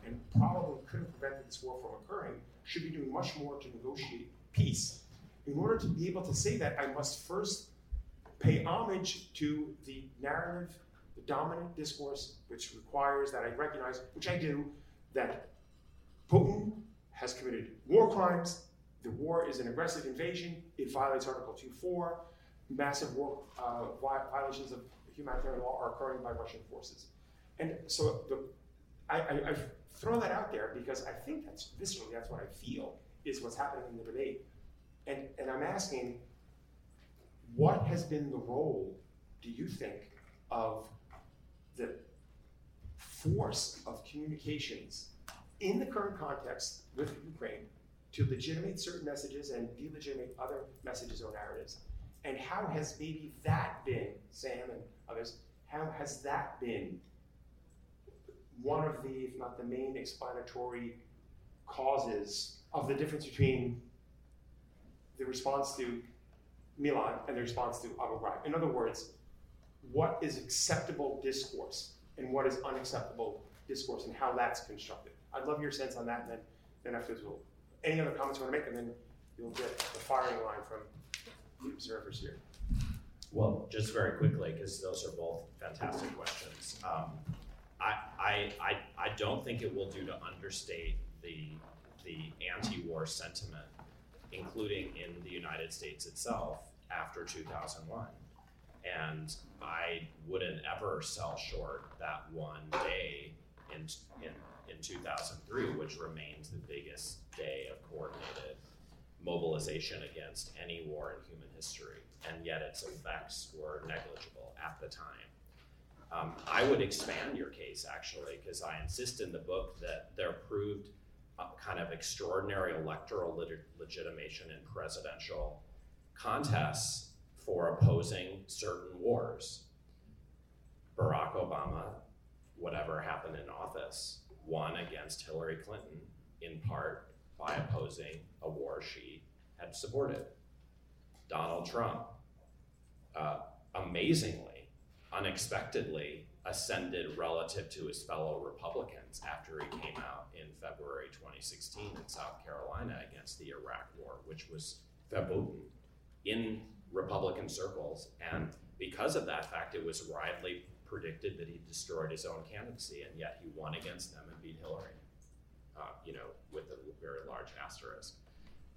and probably could have prevented this war from occurring, should be doing much more to negotiate peace. In order to be able to say that, I must first pay homage to the narrative, the dominant discourse, which requires that I recognize, which I do, that Putin has committed war crimes. The war is an aggressive invasion. It violates Article 2.4. Massive war uh, violations of humanitarian law are occurring by Russian forces. And so the, I, I, I've thrown that out there because I think that's viscerally, that's what I feel is what's happening in the debate. And, and I'm asking, what has been the role, do you think, of the force of communications in the current context with Ukraine to legitimate certain messages and delegitimate other messages or narratives? And how has maybe that been, Sam and others, how has that been one of the, if not the main explanatory causes of the difference between the response to Milan and the response to Abu Ghraib? In other words, what is acceptable discourse and what is unacceptable discourse and how that's constructed? I'd love your sense on that, and then, then afterwards we'll, any other comments you want to make, and then you'll get the firing line from the observers here. Well, just very quickly, because those are both fantastic questions. Um, I, I, I, I don't think it will do to understate the, the anti-war sentiment, including in the United States itself after 2001. And I wouldn't ever sell short that one day in, in, in 2003, which remains the biggest day of coordinated mobilization against any war in human history and yet its effects were negligible at the time. Um, I would expand your case actually, because I insist in the book that there proved kind of extraordinary electoral leg- legitimation in presidential contests for opposing certain wars. Barack Obama, whatever happened in office, won against Hillary Clinton in part by opposing a war she had supported. Donald Trump, uh, amazingly, unexpectedly, ascended relative to his fellow Republicans after he came out in February 2016 in South Carolina against the Iraq War, which was verboten in Republican circles. And because of that fact, it was widely predicted that he destroyed his own candidacy, and yet he won against them and beat Hillary, uh, you know, with a very large asterisk.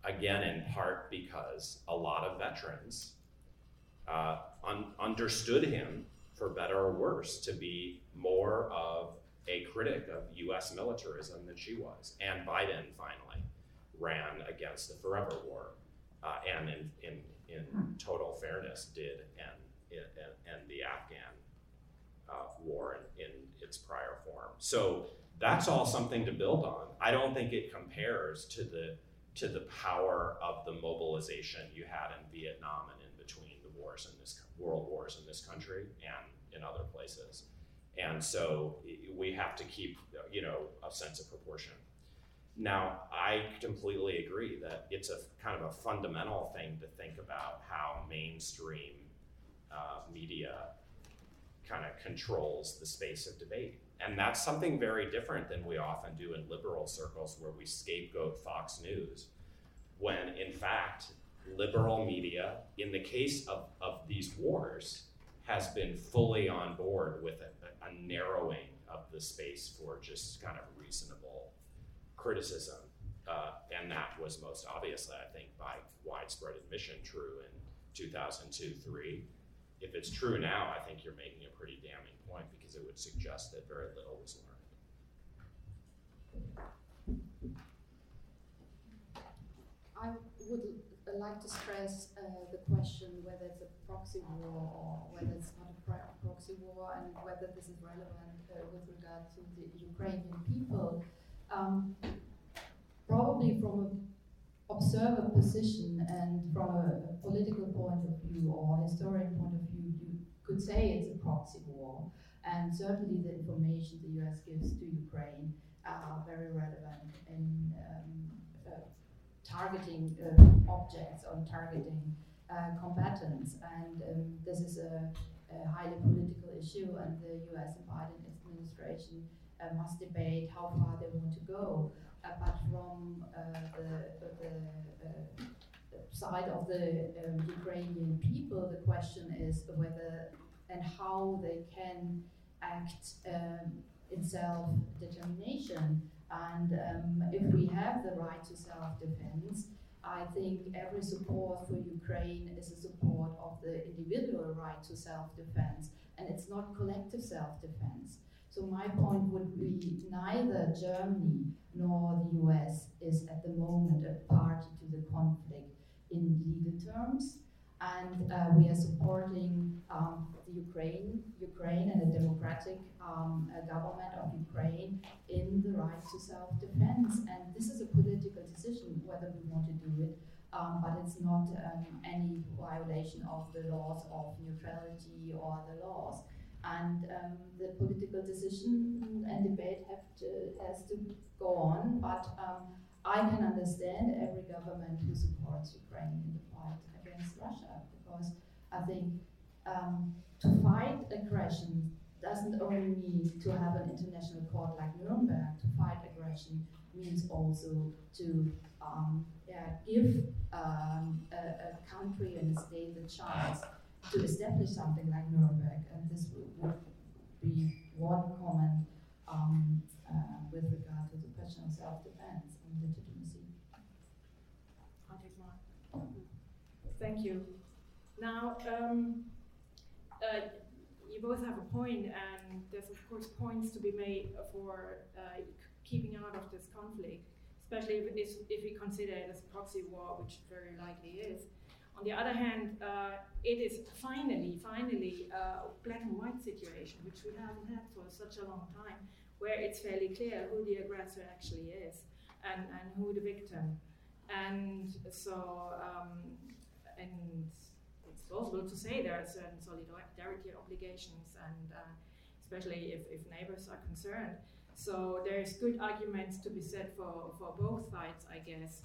Again, in part because a lot of veterans uh, un- understood him, for better or worse, to be more of a critic of US militarism than she was. And Biden finally ran against the Forever War, uh, and in, in, in total fairness, did end, end the Afghan uh, war in, in its prior form. So that's all something to build on. I don't think it compares to the to the power of the mobilization you had in Vietnam and in between the wars in this world wars in this country and in other places. And so we have to keep you know a sense of proportion. Now, I completely agree that it's a kind of a fundamental thing to think about how mainstream uh, media kind of controls the space of debate. And that's something very different than we often do in liberal circles where we scapegoat Fox News, when in fact, liberal media, in the case of, of these wars, has been fully on board with a, a narrowing of the space for just kind of reasonable criticism. Uh, and that was most obviously, I think, by widespread admission true in 2002 3 if it's true now, I think you're making a pretty damning point because it would suggest that very little was learned. I would like to stress uh, the question whether it's a proxy war or whether it's not a proxy war and whether this is relevant uh, with regard to the Ukrainian people. Um, probably from a observer position and from a, political point of view or historian point of view, you could say it's a proxy war. And certainly the information the US gives to Ukraine are very relevant in um, uh, targeting uh, objects or targeting uh, combatants. And um, this is a, a, highly political issue, and the US and Biden administration uh, must debate how far they want to go apart from uh, the, the, uh, side of the um, Ukrainian people, the question is whether and how they can act um, in self-determination. And um, if we have the right to self-defense, I think every support for Ukraine is a support of the individual right to self-defense, and it's not collective self-defense. So my point would be neither Germany nor the US is at the moment a party to the conflict in legal terms. And uh, we are supporting um, the Ukraine, Ukraine and the democratic um, uh, government of Ukraine in the right to self-defense. And this is a political decision whether we want to do it, um, but it's not um, any violation of the laws of neutrality or the laws and um, the political decision and debate have to, has to go on. But um, I can understand every government who supports Ukraine in the fight against Russia because I think um, to fight aggression doesn't only mean to have an international court like Nuremberg. To fight aggression means also to um, yeah, give um, a, a country and a state the chance to establish something like Nuremberg, and this would be one comment um, uh, with regard to the question of self-defense and legitimacy. Thank you. Now, um, uh, you both have a point, and there's of course points to be made for uh, keeping out of this conflict, especially if, if we consider it as a proxy war, which very likely is. On the other hand, uh, it is finally, finally a black and white situation, which we haven't had for such a long time, where it's fairly clear who the aggressor actually is and, and who the victim. And so, um, and it's possible to say there are certain solidarity obligations, and uh, especially if, if neighbors are concerned. So there's good arguments to be said for, for both sides, I guess.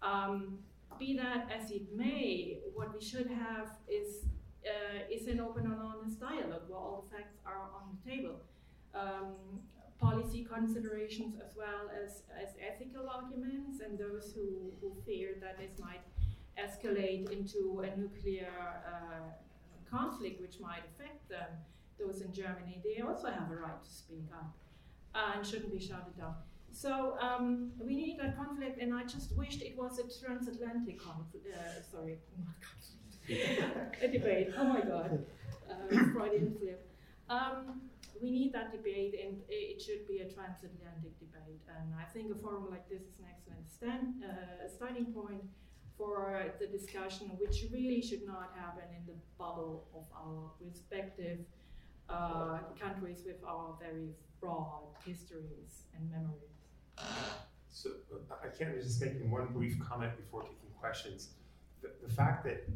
Um, be that as it may, what we should have is uh, is an open and honest dialogue where all the facts are on the table. Um, policy considerations as well as, as ethical arguments and those who, who fear that this might escalate into a nuclear uh, conflict which might affect them. Those in Germany, they also have a right to speak up uh, and shouldn't be shouted down. So um, we need a conflict, and I just wished it was a transatlantic conflict. Uh, sorry, conflict. a debate. Oh my God, uh, Freudian flip. Um, we need that debate, and it should be a transatlantic debate. And I think a forum like this is an excellent stand, uh, starting point for the discussion, which really should not happen in the bubble of our respective uh, countries with our very broad histories and memories. So I can't resist making one brief comment before taking questions. The, the fact that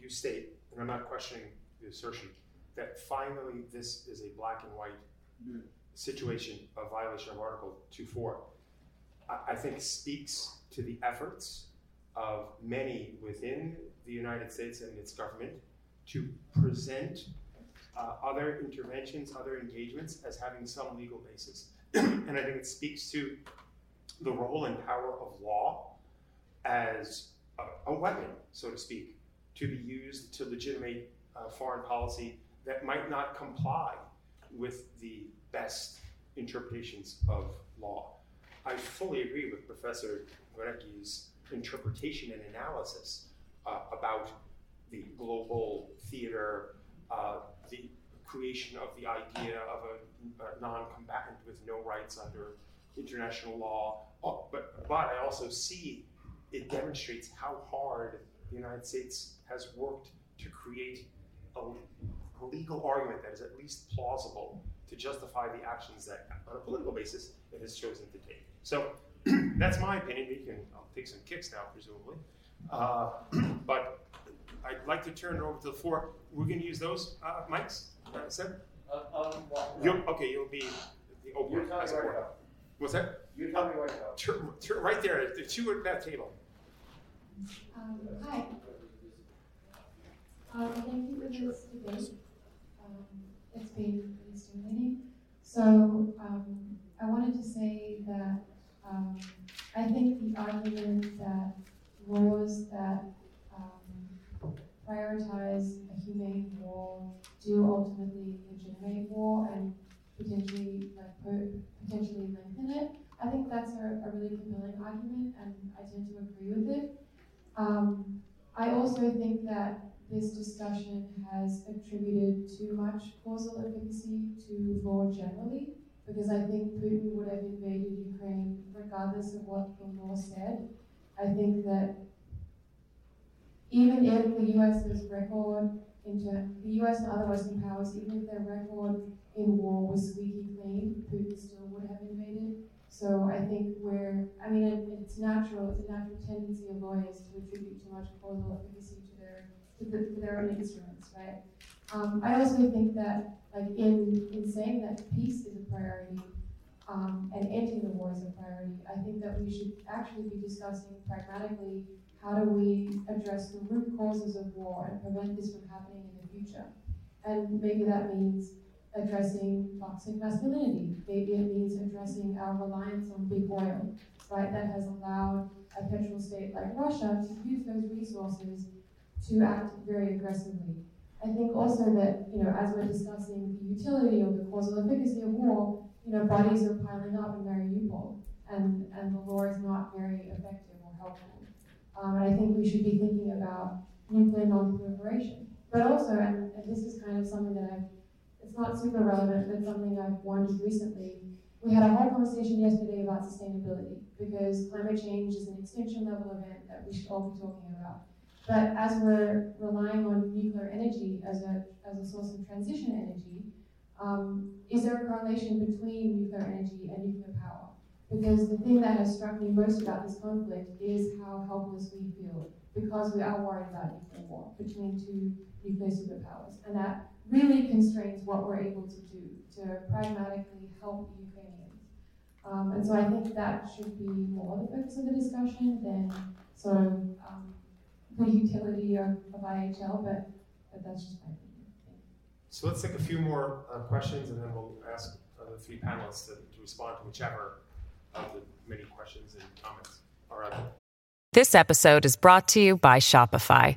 you state, and I'm not questioning the assertion, that finally this is a black and white mm. situation of violation of Article 2.4, I, I think speaks to the efforts of many within the United States and its government to present uh, other interventions, other engagements as having some legal basis. and I think it speaks to the role and power of law as a, a weapon, so to speak, to be used to legitimate uh, foreign policy that might not comply with the best interpretations of law. I fully agree with Professor Guarecki's interpretation and analysis uh, about the global theater, uh, the creation of the idea of a, a non-combatant with no rights under international law. Oh, but, but I also see it demonstrates how hard the United States has worked to create a, a legal argument that is at least plausible to justify the actions that, on a political basis, it has chosen to take. So that's my opinion. You can I'll take some kicks now, presumably. Uh, but I'd like to turn it over to the floor. We're going to use those uh, mics, uh, Seb? Uh, um, you'll, okay, you'll be the opener. What's that? You tell me where to. Turn, turn right there. The two at that table. Um, hi. Um, thank you for this debate. Um, it's been really stimulating. So um, I wanted to say that um, I think the argument that laws that um, prioritize a humane war do ultimately legitimate war and potentially like potentially lengthen it. I think that's a, a really compelling argument, and I tend to agree with it. Um, I also think that this discussion has attributed too much causal efficacy to law generally, because I think Putin would have invaded Ukraine regardless of what the law said. I think that even if the US's record into the US and other Western powers, even if their record in war was squeaky clean, Putin still would have invaded. So I think we're, I mean, it, it's natural, it's a natural tendency of lawyers to attribute too much causal efficacy to their, to, the, to their own instruments, right? Um, I also think that, like, in, in saying that peace is a priority um, and ending the war is a priority, I think that we should actually be discussing pragmatically how do we address the root causes of war and prevent this from happening in the future. And maybe that means addressing toxic masculinity. Maybe it means addressing our reliance on big oil, right? That has allowed a petrol state like Russia to use those resources to act very aggressively. I think also that, you know, as we're discussing the utility or the causal efficacy of war, you know, bodies are piling up in Mariupol, and, and the law is not very effective or helpful. Um, and I think we should be thinking about nuclear non-proliferation. But also, and, and this is kind of something that I've not super relevant, but something I've wondered recently. We had a whole conversation yesterday about sustainability because climate change is an extinction level event that we should all be talking about. But as we're relying on nuclear energy as a, as a source of transition energy, um, is there a correlation between nuclear energy and nuclear power? Because the thing that has struck me most about this conflict is how helpless we feel because we are worried about nuclear war between two nuclear superpowers. And that really constrains what we're able to do to pragmatically help Ukrainians. Um, and so I think that should be more the focus of the discussion than sort of um, the utility of, of IHL, but, but that's just my opinion. So let's take a few more uh, questions and then we'll ask uh, the three panelists to, to respond to whichever of the many questions and comments are out there. This episode is brought to you by Shopify.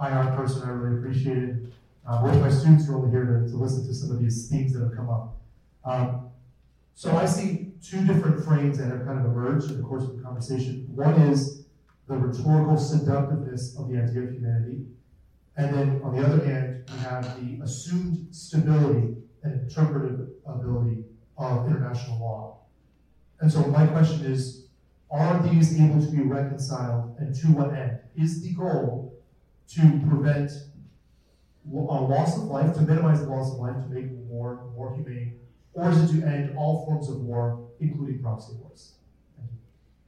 IR person, I really appreciate it. Uh, of my students are only here to, to listen to some of these themes that have come up. Um, so I see two different frames that have kind of emerged in the course of the conversation. One is the rhetorical seductiveness of the idea of humanity. And then on the other hand, we have the assumed stability and interpretive ability of international law. And so my question is, are these able to be reconciled and to what end? Is the goal to prevent a loss of life, to minimize the loss of life, to make war more humane, or is it to end all forms of war, including proxy wars?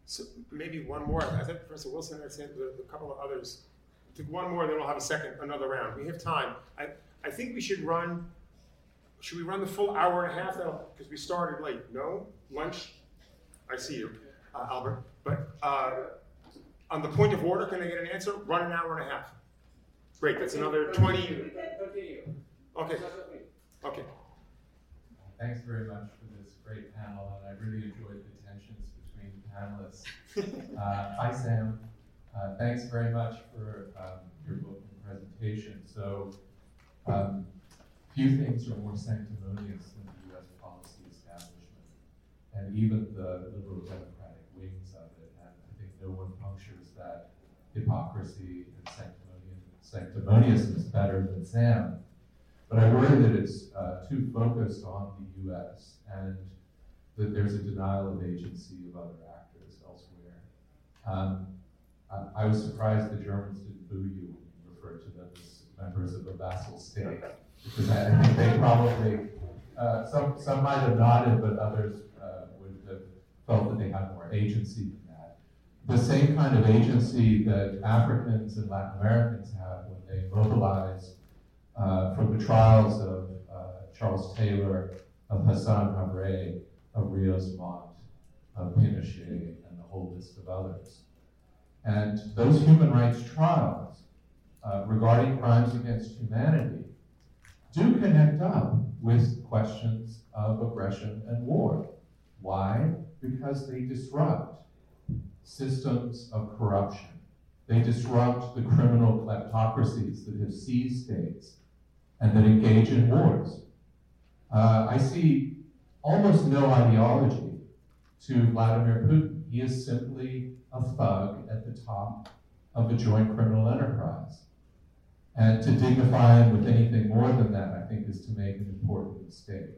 So maybe one more. I think Professor Wilson had a couple of others. One more, then we'll have a second, another round. We have time. I, I think we should run. Should we run the full hour and a half now? Because we started late. No lunch. I see you uh, Albert. But uh, on the point of order, can I get an answer? Run an hour and a half. Great, that's another 20. Okay. Okay. Thanks very much for this great panel, and I really enjoyed the tensions between panelists. Uh, hi, Sam. Uh, thanks very much for um, your book and presentation. So, um, few things are more sanctimonious than the U.S. policy establishment, and even the liberal democratic wings of it. And I think no one punctures that hypocrisy and sanctimoniousness is better than Sam. But I worry that it's uh, too focused on the U.S. and that there's a denial of agency of other actors elsewhere. Um, I, I, was surprised the Germans didn't boo you when you referred to them as members of a vassal state, because I, I think they probably, uh, some, some might have nodded, but others uh, would have felt that they had more agency the same kind of agency that Africans and Latin Americans have when they mobilize uh, from the trials of uh, Charles Taylor, of Hissène Habré, of Rios Montt, of Pinochet, and the whole list of others. And those human rights trials uh, regarding crimes against humanity do connect up with questions of aggression and war. Why? Because they disrupt systems of corruption. They disrupt the criminal kleptocracies that have seized states and that engage in wars. Uh, I see almost no ideology to Vladimir Putin. He is simply a thug at the top of a joint criminal enterprise. And to dignify him with anything more than that, I think, is to make an important mistake.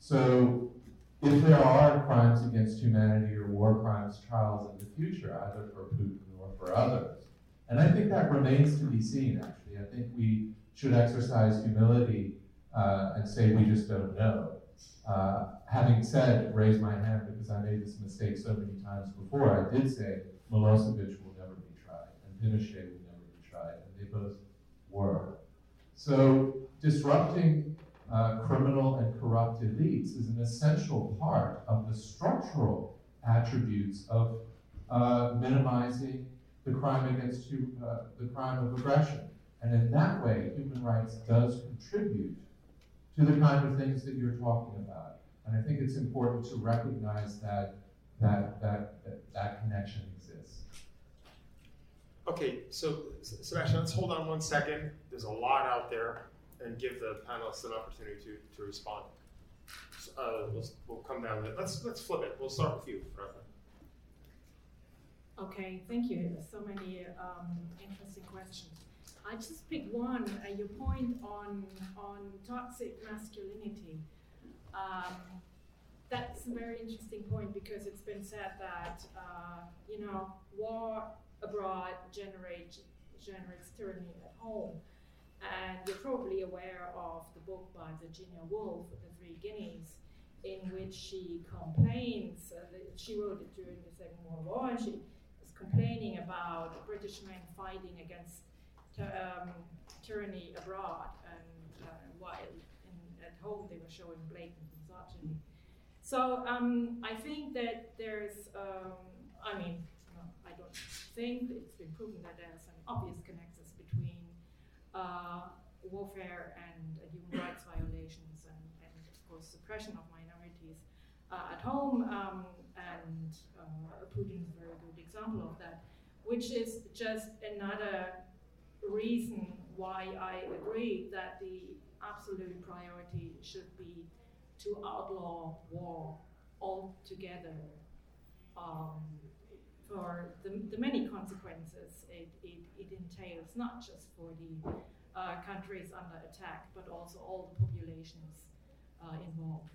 So if there are crimes against humanity or war crimes trials in the future, either for Putin or for others. And I think that remains to be seen, actually. I think we should exercise humility uh, and say we just don't know. Uh, having said, raise my hand because I made this mistake so many times before, I did say Milosevic will never be tried and Pinochet will never be tried, and they both were. So disrupting uh, criminal and corrupt elites is an essential part of the structural attributes of uh, minimizing the crime against uh, the crime of aggression. And in that way, human rights does contribute to the kind of things that you're talking about. And I think it's important to recognize that that that that, that connection exists. Okay, so Sebastian, let's hold on one second. There's a lot out there and give the panelists an opportunity to, to respond. Uh, we'll, we'll come down. Let's let's flip it. We'll start with you, Okay, thank you. So many um, interesting questions. I just pick one. Uh, your point on on toxic masculinity. Um, that's a very interesting point because it's been said that uh, you know war abroad generates generates tyranny at home, and you're probably aware of the book by Virginia Woolf, The Three Guineas, in which she complains. Uh, she wrote it during the Second World War, and she was complaining about British men fighting against um, tyranny abroad, and uh, while in, at home they were showing blatant misogyny. So um, I think that there's, um, I mean, I don't think it's been proven that there's an obvious connection uh, warfare and uh, human rights violations and, and, of course, suppression of minorities uh, at home. Um, and uh, Putin is a very good example of that, which is just another reason why I agree that the absolute priority should be to outlaw war altogether um, for the, the, many consequences it, it, it, entails, not just for the uh, countries under attack, but also all the populations uh, involved.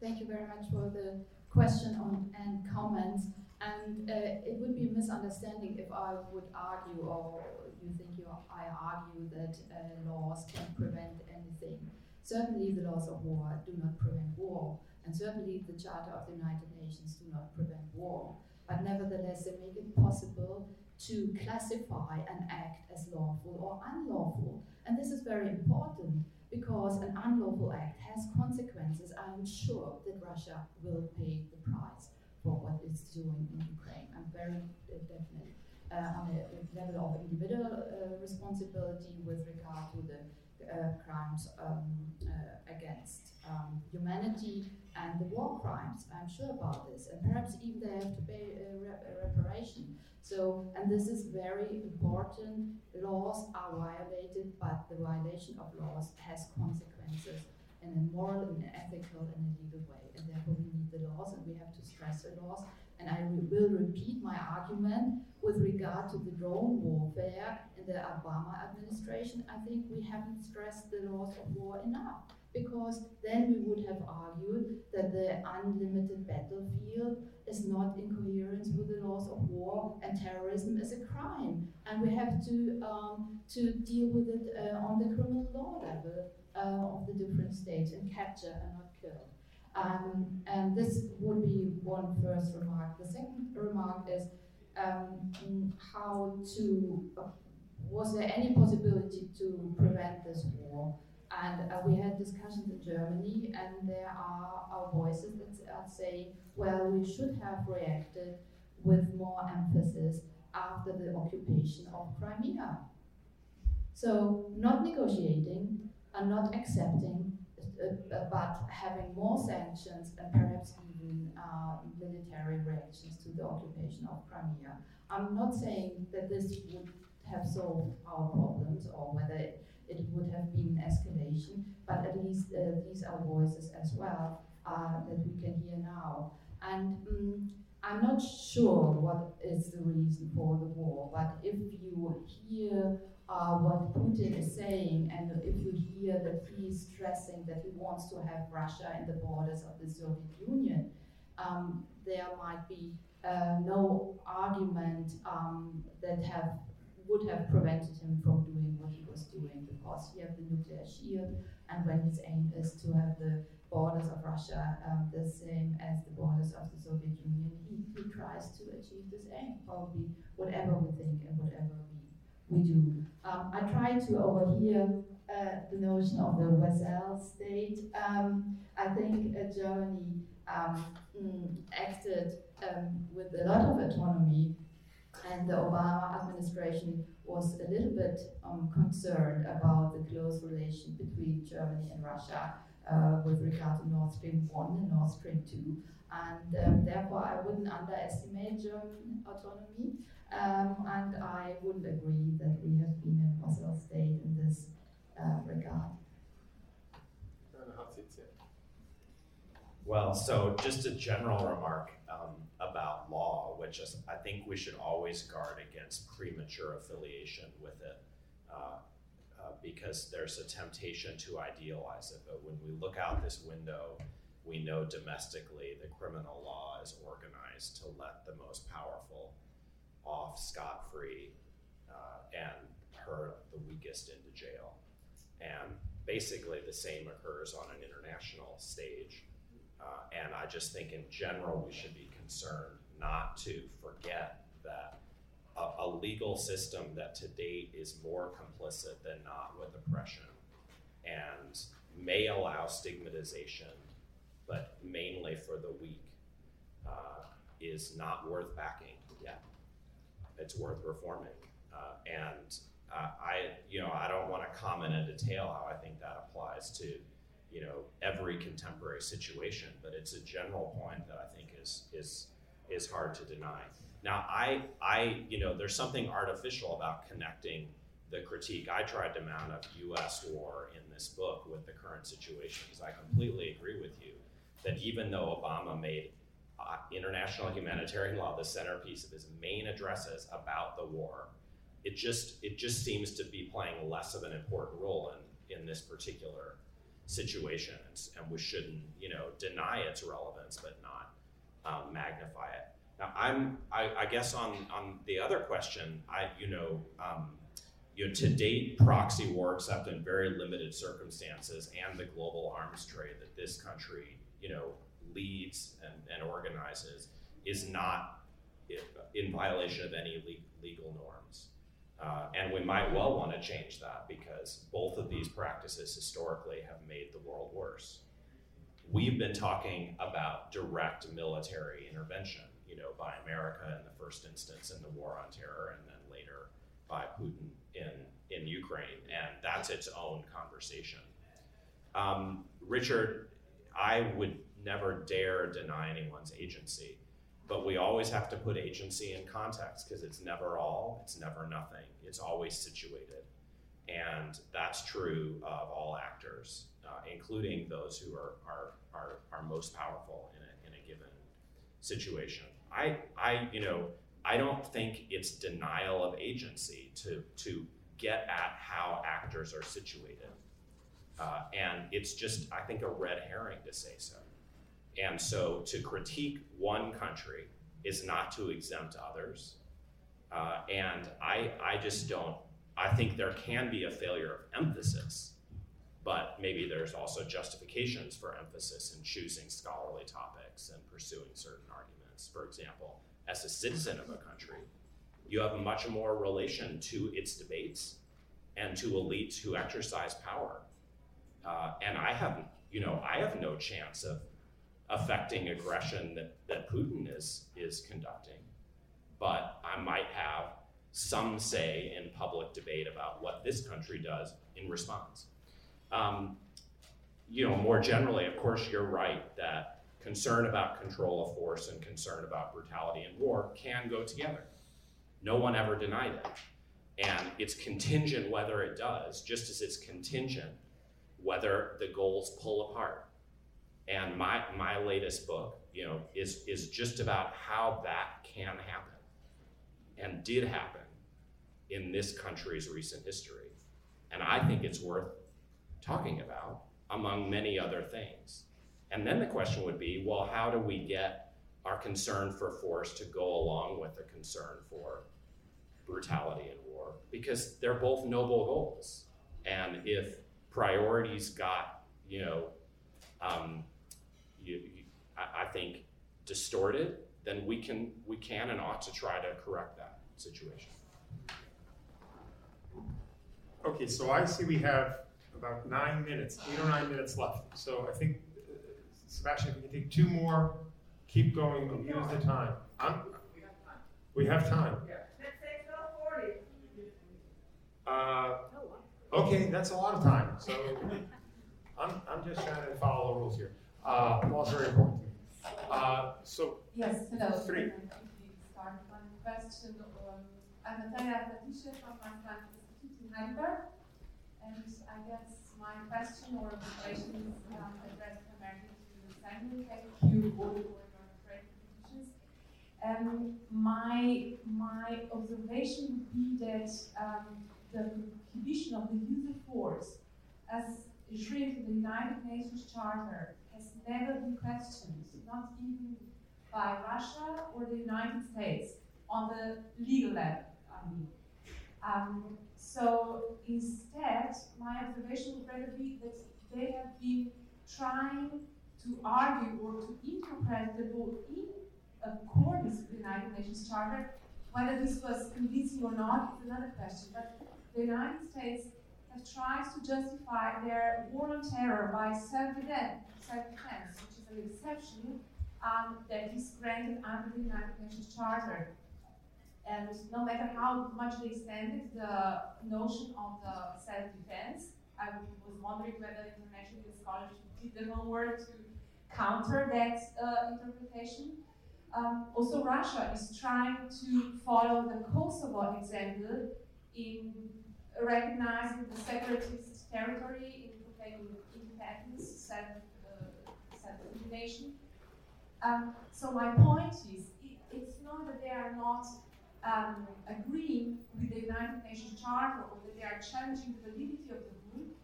Thank you very much for the question on, and comments. And uh, it would be a misunderstanding if I would argue, or you think you, I argue that uh, laws can prevent anything. Certainly, the laws of war do not prevent war, and certainly the Charter of the United Nations do not prevent war. But nevertheless, they make it possible to classify an act as lawful or unlawful. And this is very important because an unlawful act has consequences. I'm sure that Russia will pay the price for what it's doing in Ukraine. I'm very definite uh, on a, level of individual uh, responsibility with regard to the uh, crimes um, uh, against um, humanity and the war crimes. I'm sure about this, and perhaps even they have to pay reparation. So, and this is very important. Laws are violated, but the violation of laws has consequences in a moral, and ethical, and a legal way. And therefore, we need the laws, and we have to stress the laws. And I re will repeat my argument with regard to the drone warfare in the Obama administration. I think we haven't stressed the laws of war enough because then we would have argued that the unlimited battlefield is not in coherence with the laws of war and terrorism is a crime and we have to um, to deal with it uh, on the criminal law level uh, of the different states and capture and not kill. Um, and this would be one first remark. The second remark is um, how to, was there any possibility to prevent this war? And uh, we had discussions in Germany, and there are, voices that say, well, we should have reacted with more emphasis after the occupation of Crimea. So, not negotiating and not accepting, uh, uh, but having more sanctions and perhaps even uh, military reactions to the occupation of Crimea. I'm not saying that this would have solved our problems or whether it, it would have been escalation, but at least uh, these are voices as well uh, that we can hear now. And um, I'm not sure what is the reason for the war, but if you hear uh, what Putin is saying, and if you hear that he is stressing that he wants to have Russia in the borders of the Soviet Union, um, there might be uh, no argument um, that have would have prevented him from doing what he was doing because he had the nuclear shield, and when his aim is to have the borders of Russia um, the same as the borders of the Soviet Union, he, he tries to achieve this aim, probably whatever we think and whatever we, we do. Um, I try to overhear uh, the notion of the vassal state. Um, I think uh, Germany um, mm, acted um, with a lot of autonomy, and the Obama administration was a little bit um, concerned about the close relation between Germany and Russia uh, with regard to Nord Stream 1 and Nord Stream 2. And um, therefore, I wouldn't underestimate German autonomy. Um, and I wouldn't agree that we have been a vassal state in this uh, regard. Well, so just a general remark um, about law, which is, I think we should always guard against premature affiliation with it. Uh, uh, because there's a temptation to idealize it. But when we look out this window, we know domestically the criminal law is organized to let the most powerful off scot free uh, and hurt the weakest into jail. And basically, the same occurs on an international stage. Uh, and I just think, in general, we should be concerned not to forget that a, a, legal system that to date is more complicit than not with oppression and may allow stigmatization, but mainly for the weak, uh, is not worth backing yet. It's worth reforming. Uh, and uh, I, you know, I don't want to comment in detail how I think that applies to, you know, every contemporary situation, but it's a general point that I think is is is hard to deny. Now, I, I, you know, there's something artificial about connecting the critique I tried to mount of U.S. war in this book with the current situation, because I completely agree with you that even though Obama made uh, international humanitarian law the centerpiece of his main addresses about the war, it just it just seems to be playing less of an important role in in this particular situation, and we shouldn't you know deny its relevance, but not um, magnify it. Now, I'm, I, I, guess on, on the other question, I, you know, um, you know, to date, proxy war, except in very limited circumstances, and the global arms trade that this country, you know, leads and, and organizes, is not in violation of any le- legal norms. Uh, and we might well want to change that because both of these practices historically have made the world worse. We've been talking about direct military intervention you know, by America in the first instance in the war on terror, and then later by Putin in in Ukraine, and that's its own conversation. Um, Richard, I would never dare deny anyone's agency, but we always have to put agency in context because it's never all, it's never nothing, it's always situated. And that's true of all actors, uh, including those who are, are, are, are most powerful in a, in a given situation. I, I, you know, I don't think it's denial of agency to to get at how actors are situated, uh, and it's just I think a red herring to say so. And so to critique one country is not to exempt others, uh, and I I just don't. I think there can be a failure of emphasis, but maybe there's also justifications for emphasis in choosing scholarly topics and pursuing certain arguments. for example, as a citizen of a country, you have much more relation to its debates and to elites who exercise power. Uh, and I have, you know, I have no chance of affecting aggression that, that Putin is is conducting, but I might have some say in public debate about what this country does in response. Um, you know, more generally, of course, you're right that concern about control of force and concern about brutality in war can go together. No one ever denied it. And it's contingent whether it does, just as it's contingent whether the goals pull apart. And my, my latest book, you know, is, is just about how that can happen and did happen in this country's recent history. And I think it's worth talking about, among many other things. And then the question would be well, how do we get our concern for force to go along with the concern for brutality in war? Because they're both noble goals. And if priorities got, you know, um, you, you, I, I think distorted, then we can we can and ought to try to correct that situation. Okay, so I see we have about nine minutes, eight or nine minutes left. So I think Sebastian, if we can take two more, keep going, we'll use the time. I'm, we have time. Uh, okay, that's a lot of time. So I'm, I'm just trying to follow the rules here. Uh, law's very important to. Uh, so yes, hello. Three. Start one question. Um, I'm Natalia Fatisha from Max Institute in Heidelberg, and I guess my question or question is um, addressed primarily Assembly. Thank you all for your great contributions. Um, my, my observation would be that um, the prohibition of the use of force as enshrined in the United Nations Charter has never been questioned, not even by Russia or the United States on the legal level, I mean. Um, so instead, my observation would rather be that they have been trying to argue or to interpret the law in accordance with the United Nations Charter. Whether this was convincing or not is another question. But the United States have tried to justify their war on terror by self-defense, self-defense, which is an exception um, that is granted under the United Nations Charter. And no matter how much they extended the notion of the self-defense, I was wondering whether international scholarship did the homework to counter that uh, interpretation. Um, also, Russia is trying to follow the Kosovo example in recognizing the separatist territory, in proclaiming independence, self, uh, self-determination. Um, so my point is, it, it's not that they are not um, agreeing with the United Nations Charter or that they are challenging the validity of the group.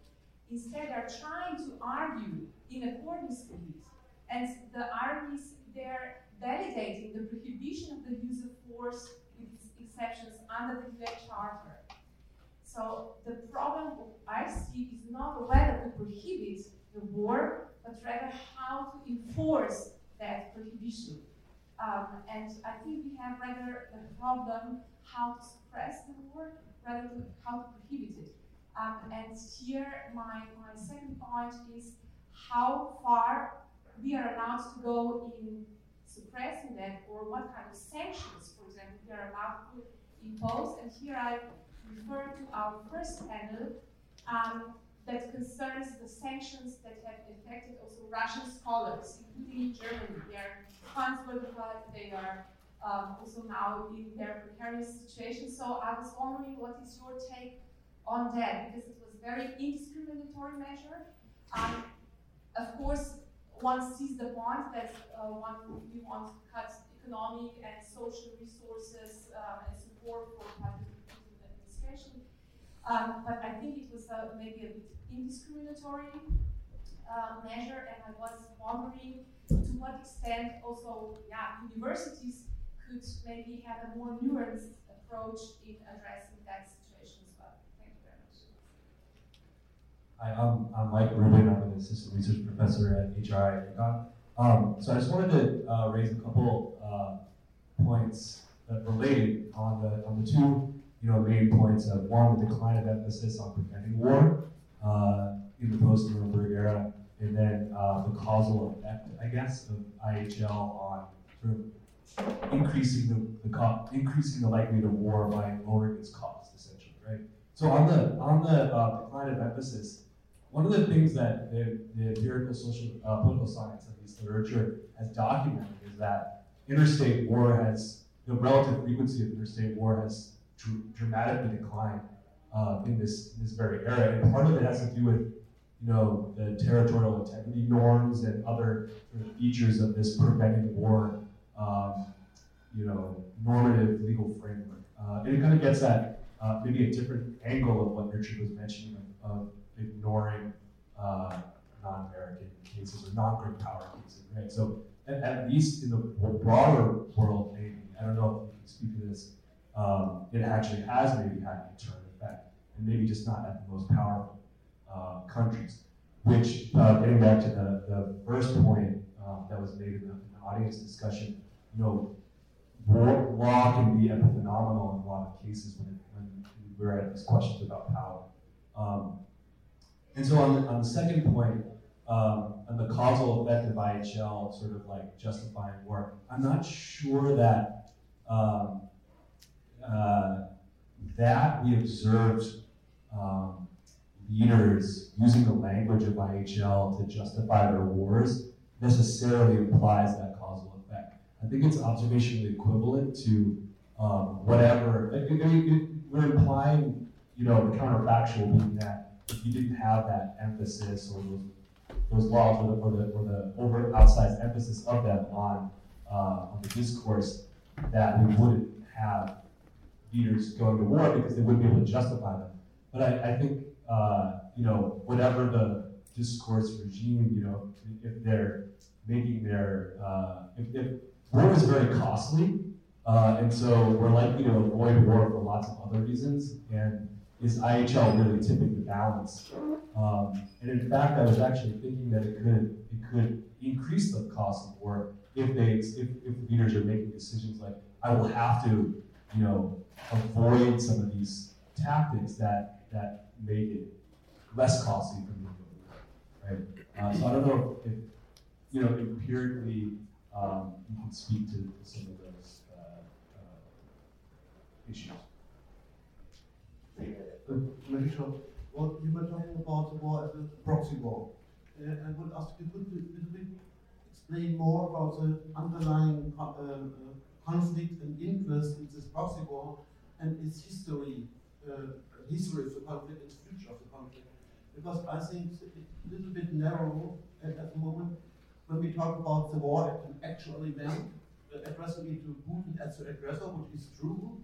Instead, they are trying to argue in accordance with it. And the arguments they're validating the prohibition of the use of force with exceptions under the UN Charter. So the problem I see is not whether to prohibit the war, but rather how to enforce that prohibition. Um, and I think we have rather the problem how to suppress the war rather than how to prohibit it. Um, and here my, my second point is how far we are allowed to go in suppressing that or what kind of sanctions, for example, we are allowed to impose. And here I refer to our first panel um, that concerns the sanctions that have affected also Russian scholars, including in Germany. They are funds were deployed, they are um, also now in their precarious situation. So I was wondering what is your take on that, because it was a very indiscriminatory measure. Um, of course, one sees the point that uh, one we want to cut economic and social resources uh, and support for. Um, but I think it was uh, maybe a bit indiscriminatory uh, measure, and I was wondering to what extent also, yeah, universities could maybe have a more nuanced approach in addressing that situation as well. Thank you very much. Hi, I'm, I'm Mike Rubin. I'm an assistant research professor at HRI. Um, so I just wanted to uh, raise a couple uh, points that relate on the on the two you know main points of one the decline of emphasis on preventing war uh, in the post Nuremberg era, and then uh, the causal effect, I guess, of IHL on sort of increasing the, the co- increasing the likelihood of war by lowering its cost, essentially, right? So on the on the uh, decline of emphasis, one of the things that the, the empirical social uh, political science of this literature has documented is that interstate war has the relative frequency of interstate war has dr- dramatically declined uh, in this this very era, and part of it has to do with you know, the territorial integrity norms and other sort of features of this preventing war, um, you know, normative legal framework. Uh, and it kind of gets at uh, maybe a different angle of what Richard was mentioning of, of ignoring uh, non-American cases or non-great power cases, right? So at, at, least in the broader world, maybe, I don't know if you can speak to this, um, it actually has maybe had a deterrent effect, and maybe just not at the most powerful uh, countries. Which, uh, getting back to the, the first point um, that was made in the, in the, audience discussion, you know, war, law can be epiphenomenal in a lot of cases when, when we're at these questions about power. Um, and so on the, on the second point, um, on the causal effect of IHL sort of like justifying war, I'm not sure that um, uh, that we observed um, leaders using the language of IHL to justify their wars necessarily implies that causal effect. I think it's observationally equivalent to um, whatever. It, it, it, we're implying, you know, the counterfactual being that if you didn't have that emphasis or those those laws or the, or the, or the over outsized emphasis of them on, uh, on the discourse that we wouldn't have leaders going to war because they wouldn't be able to justify them. But I, I think, uh, you know, whatever the discourse regime, you know, if they're making their, uh, if, if war is very costly, uh, and so we're likely to avoid war for lots of other reasons, and is IHL really tipping the balance? Um, and in fact, I was actually thinking that it could it could increase the cost of war if they if, if leaders are making decisions like I will have to, you know, avoid some of these tactics that that make it less costly for me right? Uh, so I don't know if, you know empirically um, you can speak to, some of those uh, uh, issues. Short. Well, you were talking about the war as a proxy war. Uh, I would ask you could you explain more about the underlying uh, uh, conflict and interest in this proxy war and its history, uh, history of the conflict and future of the conflict. Because I think it's a little bit narrow at, at the moment when we talk about the war as an actual event, uh, addressing it to Putin as the aggressor, which is true,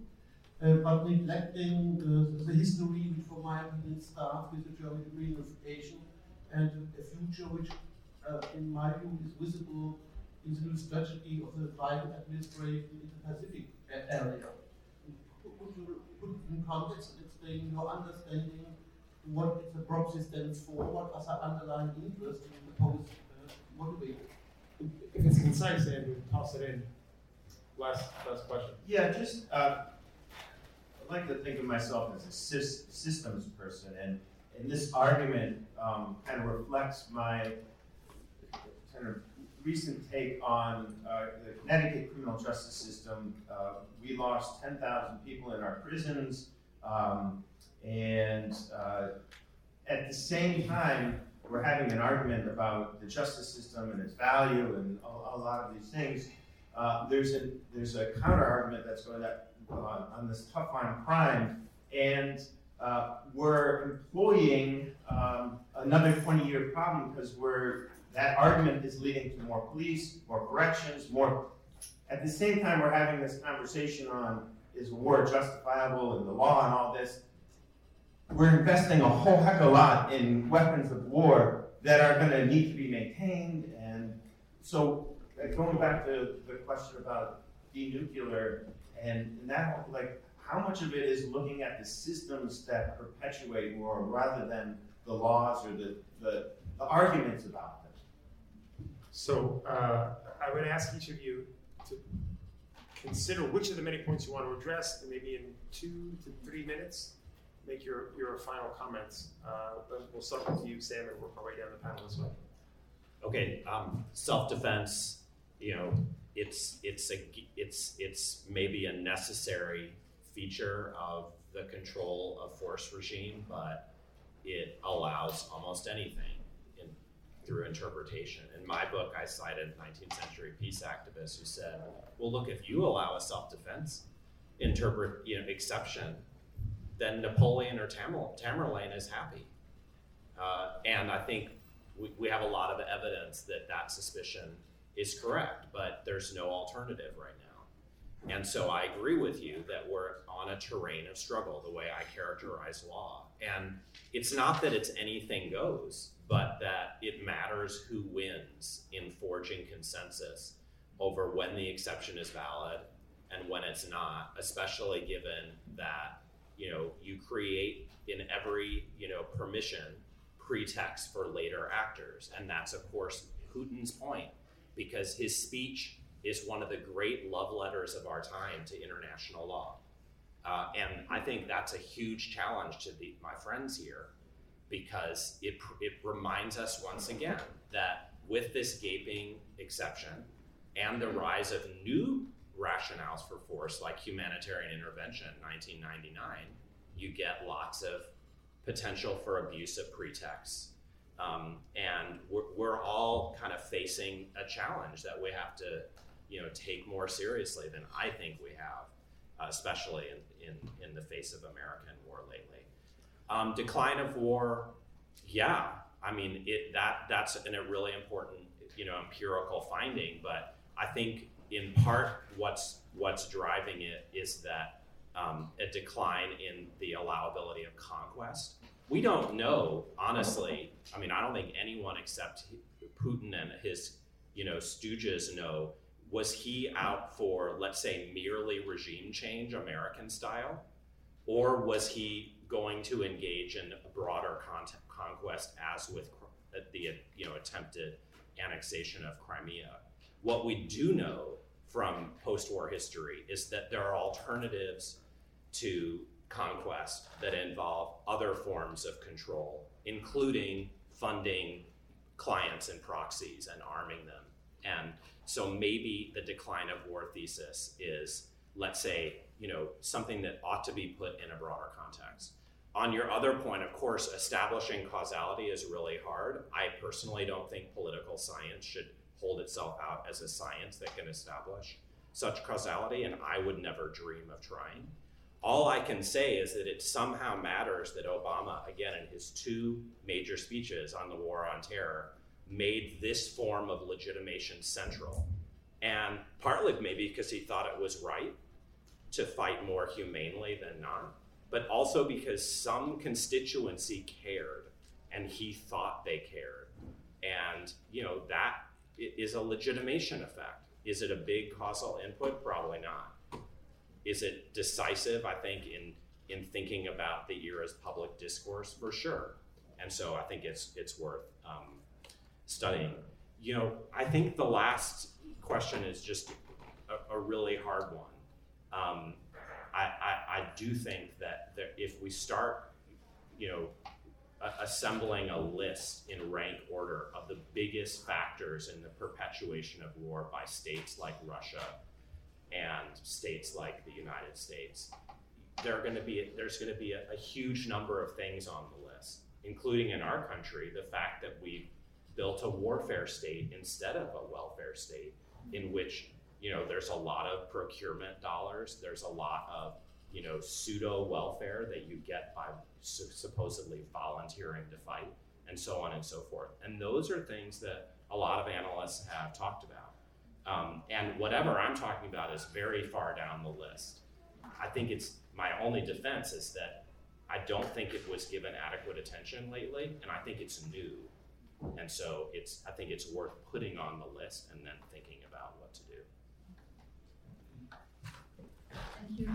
uh, but neglecting uh, the history which for my opinion starts with the German reunification and a future which, uh, in my view, is visible in the strategy of the Biden administration in the Pacific area. Could you put in context and explain your understanding what the proxy stands for, what are the underlying interests in the post uh, motivated? If it's concise, Andrew, toss it in. Last, last question. Yeah, just uh, I like to think of myself as a systems person, and, and this argument um, kind of reflects my kind of recent take on uh, the Connecticut criminal justice system. Uh, we lost 10,000 people in our prisons, um, and uh, at the same time, we're having an argument about the justice system and its value and a, a lot of these things. Uh, there's a there's a counter argument that's going up uh, on this tough on crime, and we're employing um, another 20-year problem because we're that argument is leading to more police, more corrections, more. At the same time, we're having this conversation on is war justifiable and the law and all this. We're investing a whole heck of a lot in weapons of war that are going to need to be maintained, and so uh, going back to the question about denuclear and, and that, like, how much of it is looking at the systems that perpetuate war rather than the laws or the, the, the arguments about them? So uh, I would ask each of you to consider which of the many points you want to address, and maybe in two to three minutes, make your, your final comments. Uh, we'll start with you, Sam, and work our way down the panel this way. Okay, um, self-defense, you know, it's it's a it's it's maybe a necessary feature of the control of force regime, but it allows almost anything in, through interpretation. In my book, I cited 19th century peace activists who said, "Well, look, if you allow a self-defense interpret you know exception, then Napoleon or Tamerlane is happy." Uh, and I think we, we have a lot of evidence that that suspicion is correct, but there's no alternative right now. And so I agree with you that we're on a terrain of struggle, the way I characterize law. And it's not that it's anything goes, but that it matters who wins in forging consensus over when the exception is valid and when it's not, especially given that you know you create in every you know permission pretext for later actors, and that's of course Putin's point because his speech is one of the great love letters of our time to international law. Uh, and I think that's a huge challenge to the, my friends here because it, it reminds us once again that with this gaping exception and the rise of new rationales for force like humanitarian intervention in 1999 you get lots of potential for abuse of pretexts um, and we're, we're all kind of facing a challenge that we have to, you know, take more seriously than I think we have, uh, especially in, in, in the face of American war lately. Um, decline of war, yeah, I mean, it that that's an, a really important you know empirical finding. But I think in part what's what's driving it is that um, a decline in the allowability of conquest. We don't know, honestly. I mean, I don't think anyone except Putin and his you know stooges know. Was he out for, let's say, merely regime change, American style, or was he going to engage in a broader con- conquest, as with uh, the you know attempted annexation of Crimea. What we do know from post-war history is that there are alternatives to conquest that involve other forms of control, including funding clients and proxies and arming them. And so maybe the decline of war thesis is, let's say, you know, something that ought to be put in a broader context. On your other point, of course, establishing causality is really hard. I personally don't think political science should hold itself out as a science that can establish such causality, and I would never dream of trying. All I can say is that it somehow matters that Obama, again, in his two major speeches on the war on terror, made this form of legitimation central. And partly maybe because he thought it was right to fight more humanely than not but also because some constituency cared and he thought they cared. And, you know, that is a legitimation effect. Is it a big causal input? Probably not. Is it decisive? I think in in thinking about the era's public discourse, for sure. And so I think it's it's worth um, studying. You know, I think the last question is just a, a really hard one. Um, I, I, I do think that there, if we start, you know, a- assembling a list in rank order of the biggest factors in the perpetuation of war by states like Russia and states like the United States, there are going to be there's going to be a, a huge number of things on the list, including in our country the fact that we've built a warfare state instead of a welfare state, in which you know, there's a lot of procurement dollars. There's a lot of, you know, pseudo welfare that you get by su- supposedly volunteering to fight, and so on and so forth. And those are things that a lot of analysts have talked about. Um, and whatever I'm talking about is very far down the list. I think it's my only defense is that I don't think it was given adequate attention lately, and I think it's new. And so it's I think it's worth putting on the list and then thinking about what to do. Thank you.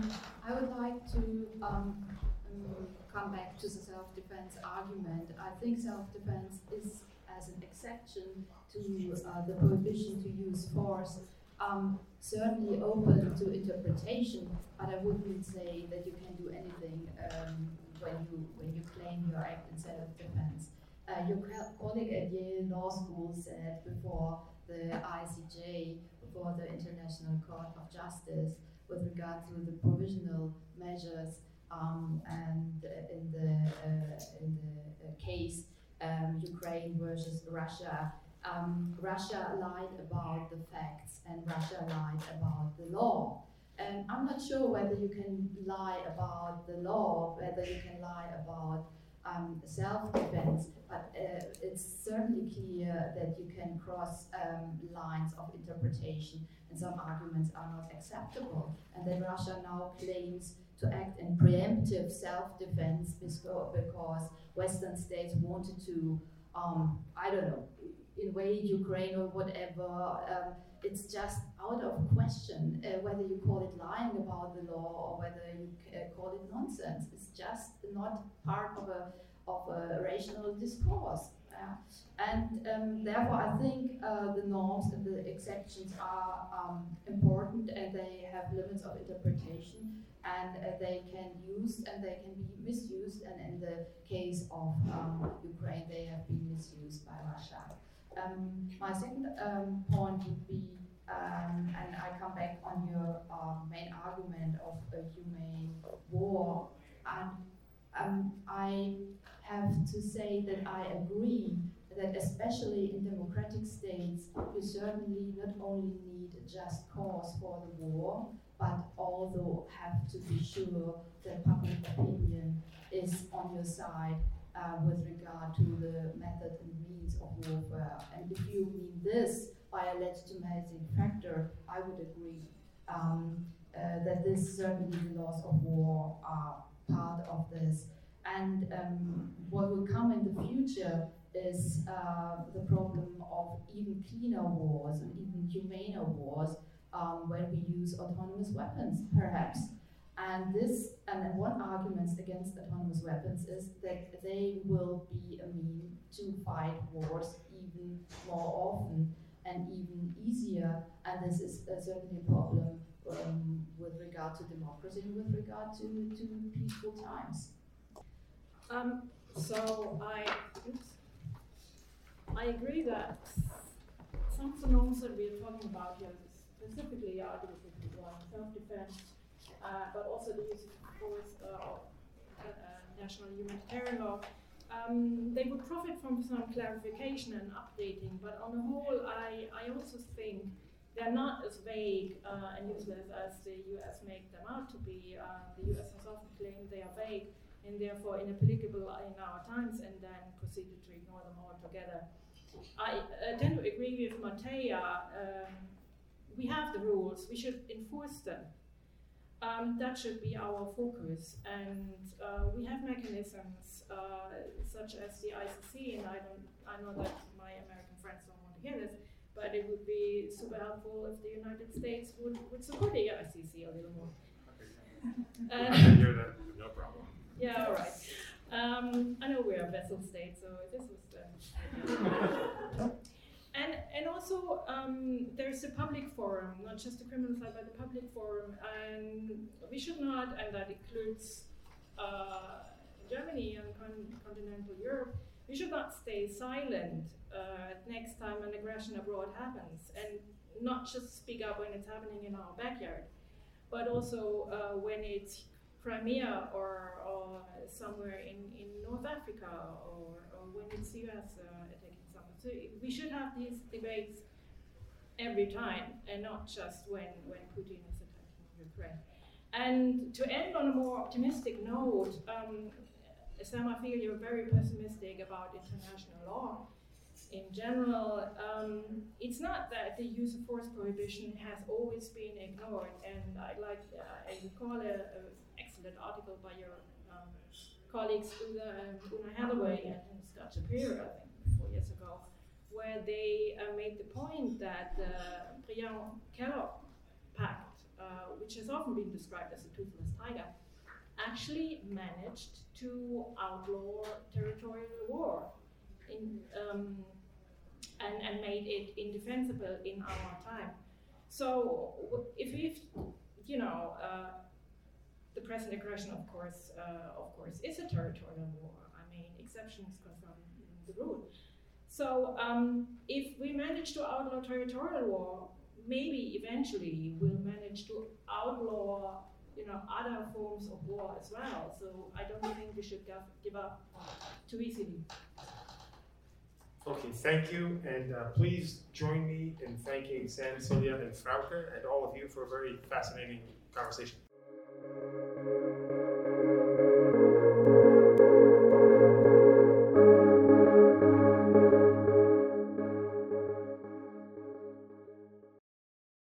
I would like to um, um, come back to the self-defense argument. I think self-defense is as an exception to uh, the prohibition to use force um, certainly open to interpretation, but I wouldn't say that you can do anything um, when you when you claim your act in self-defense. Uh, your colleague at Yale Law School said before the ICJ, before the International Court of Justice, with regard to the provisional measures um, and uh, in the uh, in the uh, case um, Ukraine versus Russia. Um, Russia lied about the facts and Russia lied about the law. And I'm not sure whether you can lie about the law, whether you can lie about um, self-defense, but uh, it's certainly clear that you can cross um, lines of interpretation and some arguments are not acceptable. And that Russia now claims to act in preemptive self-defense because Western states wanted to, um, I don't know, invade Ukraine or whatever. Um, it's just out of question uh, whether you call it lying about the law or whether you uh, call it nonsense. It's just not part of a of a rational discourse. Uh, and um, therefore, I think uh, the norms and the exceptions are um, important and they have limits of interpretation and uh, they can use and they can be misused. And in the case of um, Ukraine, they have been misused by Russia. Um, my second um, point would be, um, and I come back on your main argument of a humane war. And I have to say that I agree that especially in democratic states, you certainly not only need a just cause for the war, but also have to be sure that public opinion is on your side uh, with regard to the method and means of warfare. And if you mean this by a legitimizing factor, I would agree um, uh, that this certainly the laws of war are part of this. And um, what will come in the future is uh, the problem of even cleaner wars and even humaner wars um, when we use autonomous weapons, perhaps. And this, and one argument against autonomous weapons is that they will be a mean to fight wars even more often and even easier. And this is uh, certainly a problem um, with regard to democracy and with regard to, to peaceful times. Um, so I, oops, I agree that some of the norms that we are talking about here, specifically Article 51, self-defense, uh, but also the use of force uh, uh, national humanitarian law, um, they would profit from some clarification and updating. But on the whole, I, I also think they're not as vague uh, and useless as the US make them out to be. Uh, the US has often claimed they are vague and therefore inapplicable in our times and then proceeded to ignore them altogether. I uh, tend to agree with Matea. Um, we have the rules, we should enforce them. Um, that should be our focus, and uh, we have mechanisms uh, such as the ICC, and I don't, I know that my American friends don't want to hear this, but it would be super helpful if the United States would, would support the ICC a little more. Uh, I hear that, no problem. Yeah, all right. Um, I know we're a vessel state, so this was the. and and also um, there's a public forum, not just the criminal side, but the public forum, and we should not, and that includes uh, Germany and con- continental Europe. We should not stay silent uh, next time an aggression abroad happens, and not just speak up when it's happening in our backyard, but also uh, when it's Crimea or, or somewhere in, in North Africa or, or when it's US uh, attacking someone. So we should have these debates every time and not just when, when Putin is attacking Ukraine. And to end on a more optimistic note, um, Sam, I feel you're very pessimistic about international law in general. Um, it's not that the use of force prohibition has always been ignored, and I'd like uh, I recall a, a excellent article by your um, colleagues Oona, Oona Hathaway and Scott Shapiro, I think, four years ago, where they uh, made the point that the Briand-Kellogg Pact, uh, which has often been described as a toothless tiger, actually managed to outlaw territorial war in, um, and, and made it indefensible in our time. So if we, you know, uh, the present aggression, of course, uh, of course, is a territorial war. I mean, exceptions confirm the rule. So um, if we manage to outlaw territorial war, maybe eventually we'll manage to outlaw, you know, other forms of war as well. So I don't think we should give up too easily. Okay, thank you, and uh, please join me in thanking Sam, Silja, and Frauke, and all of you for a very fascinating conversation thank you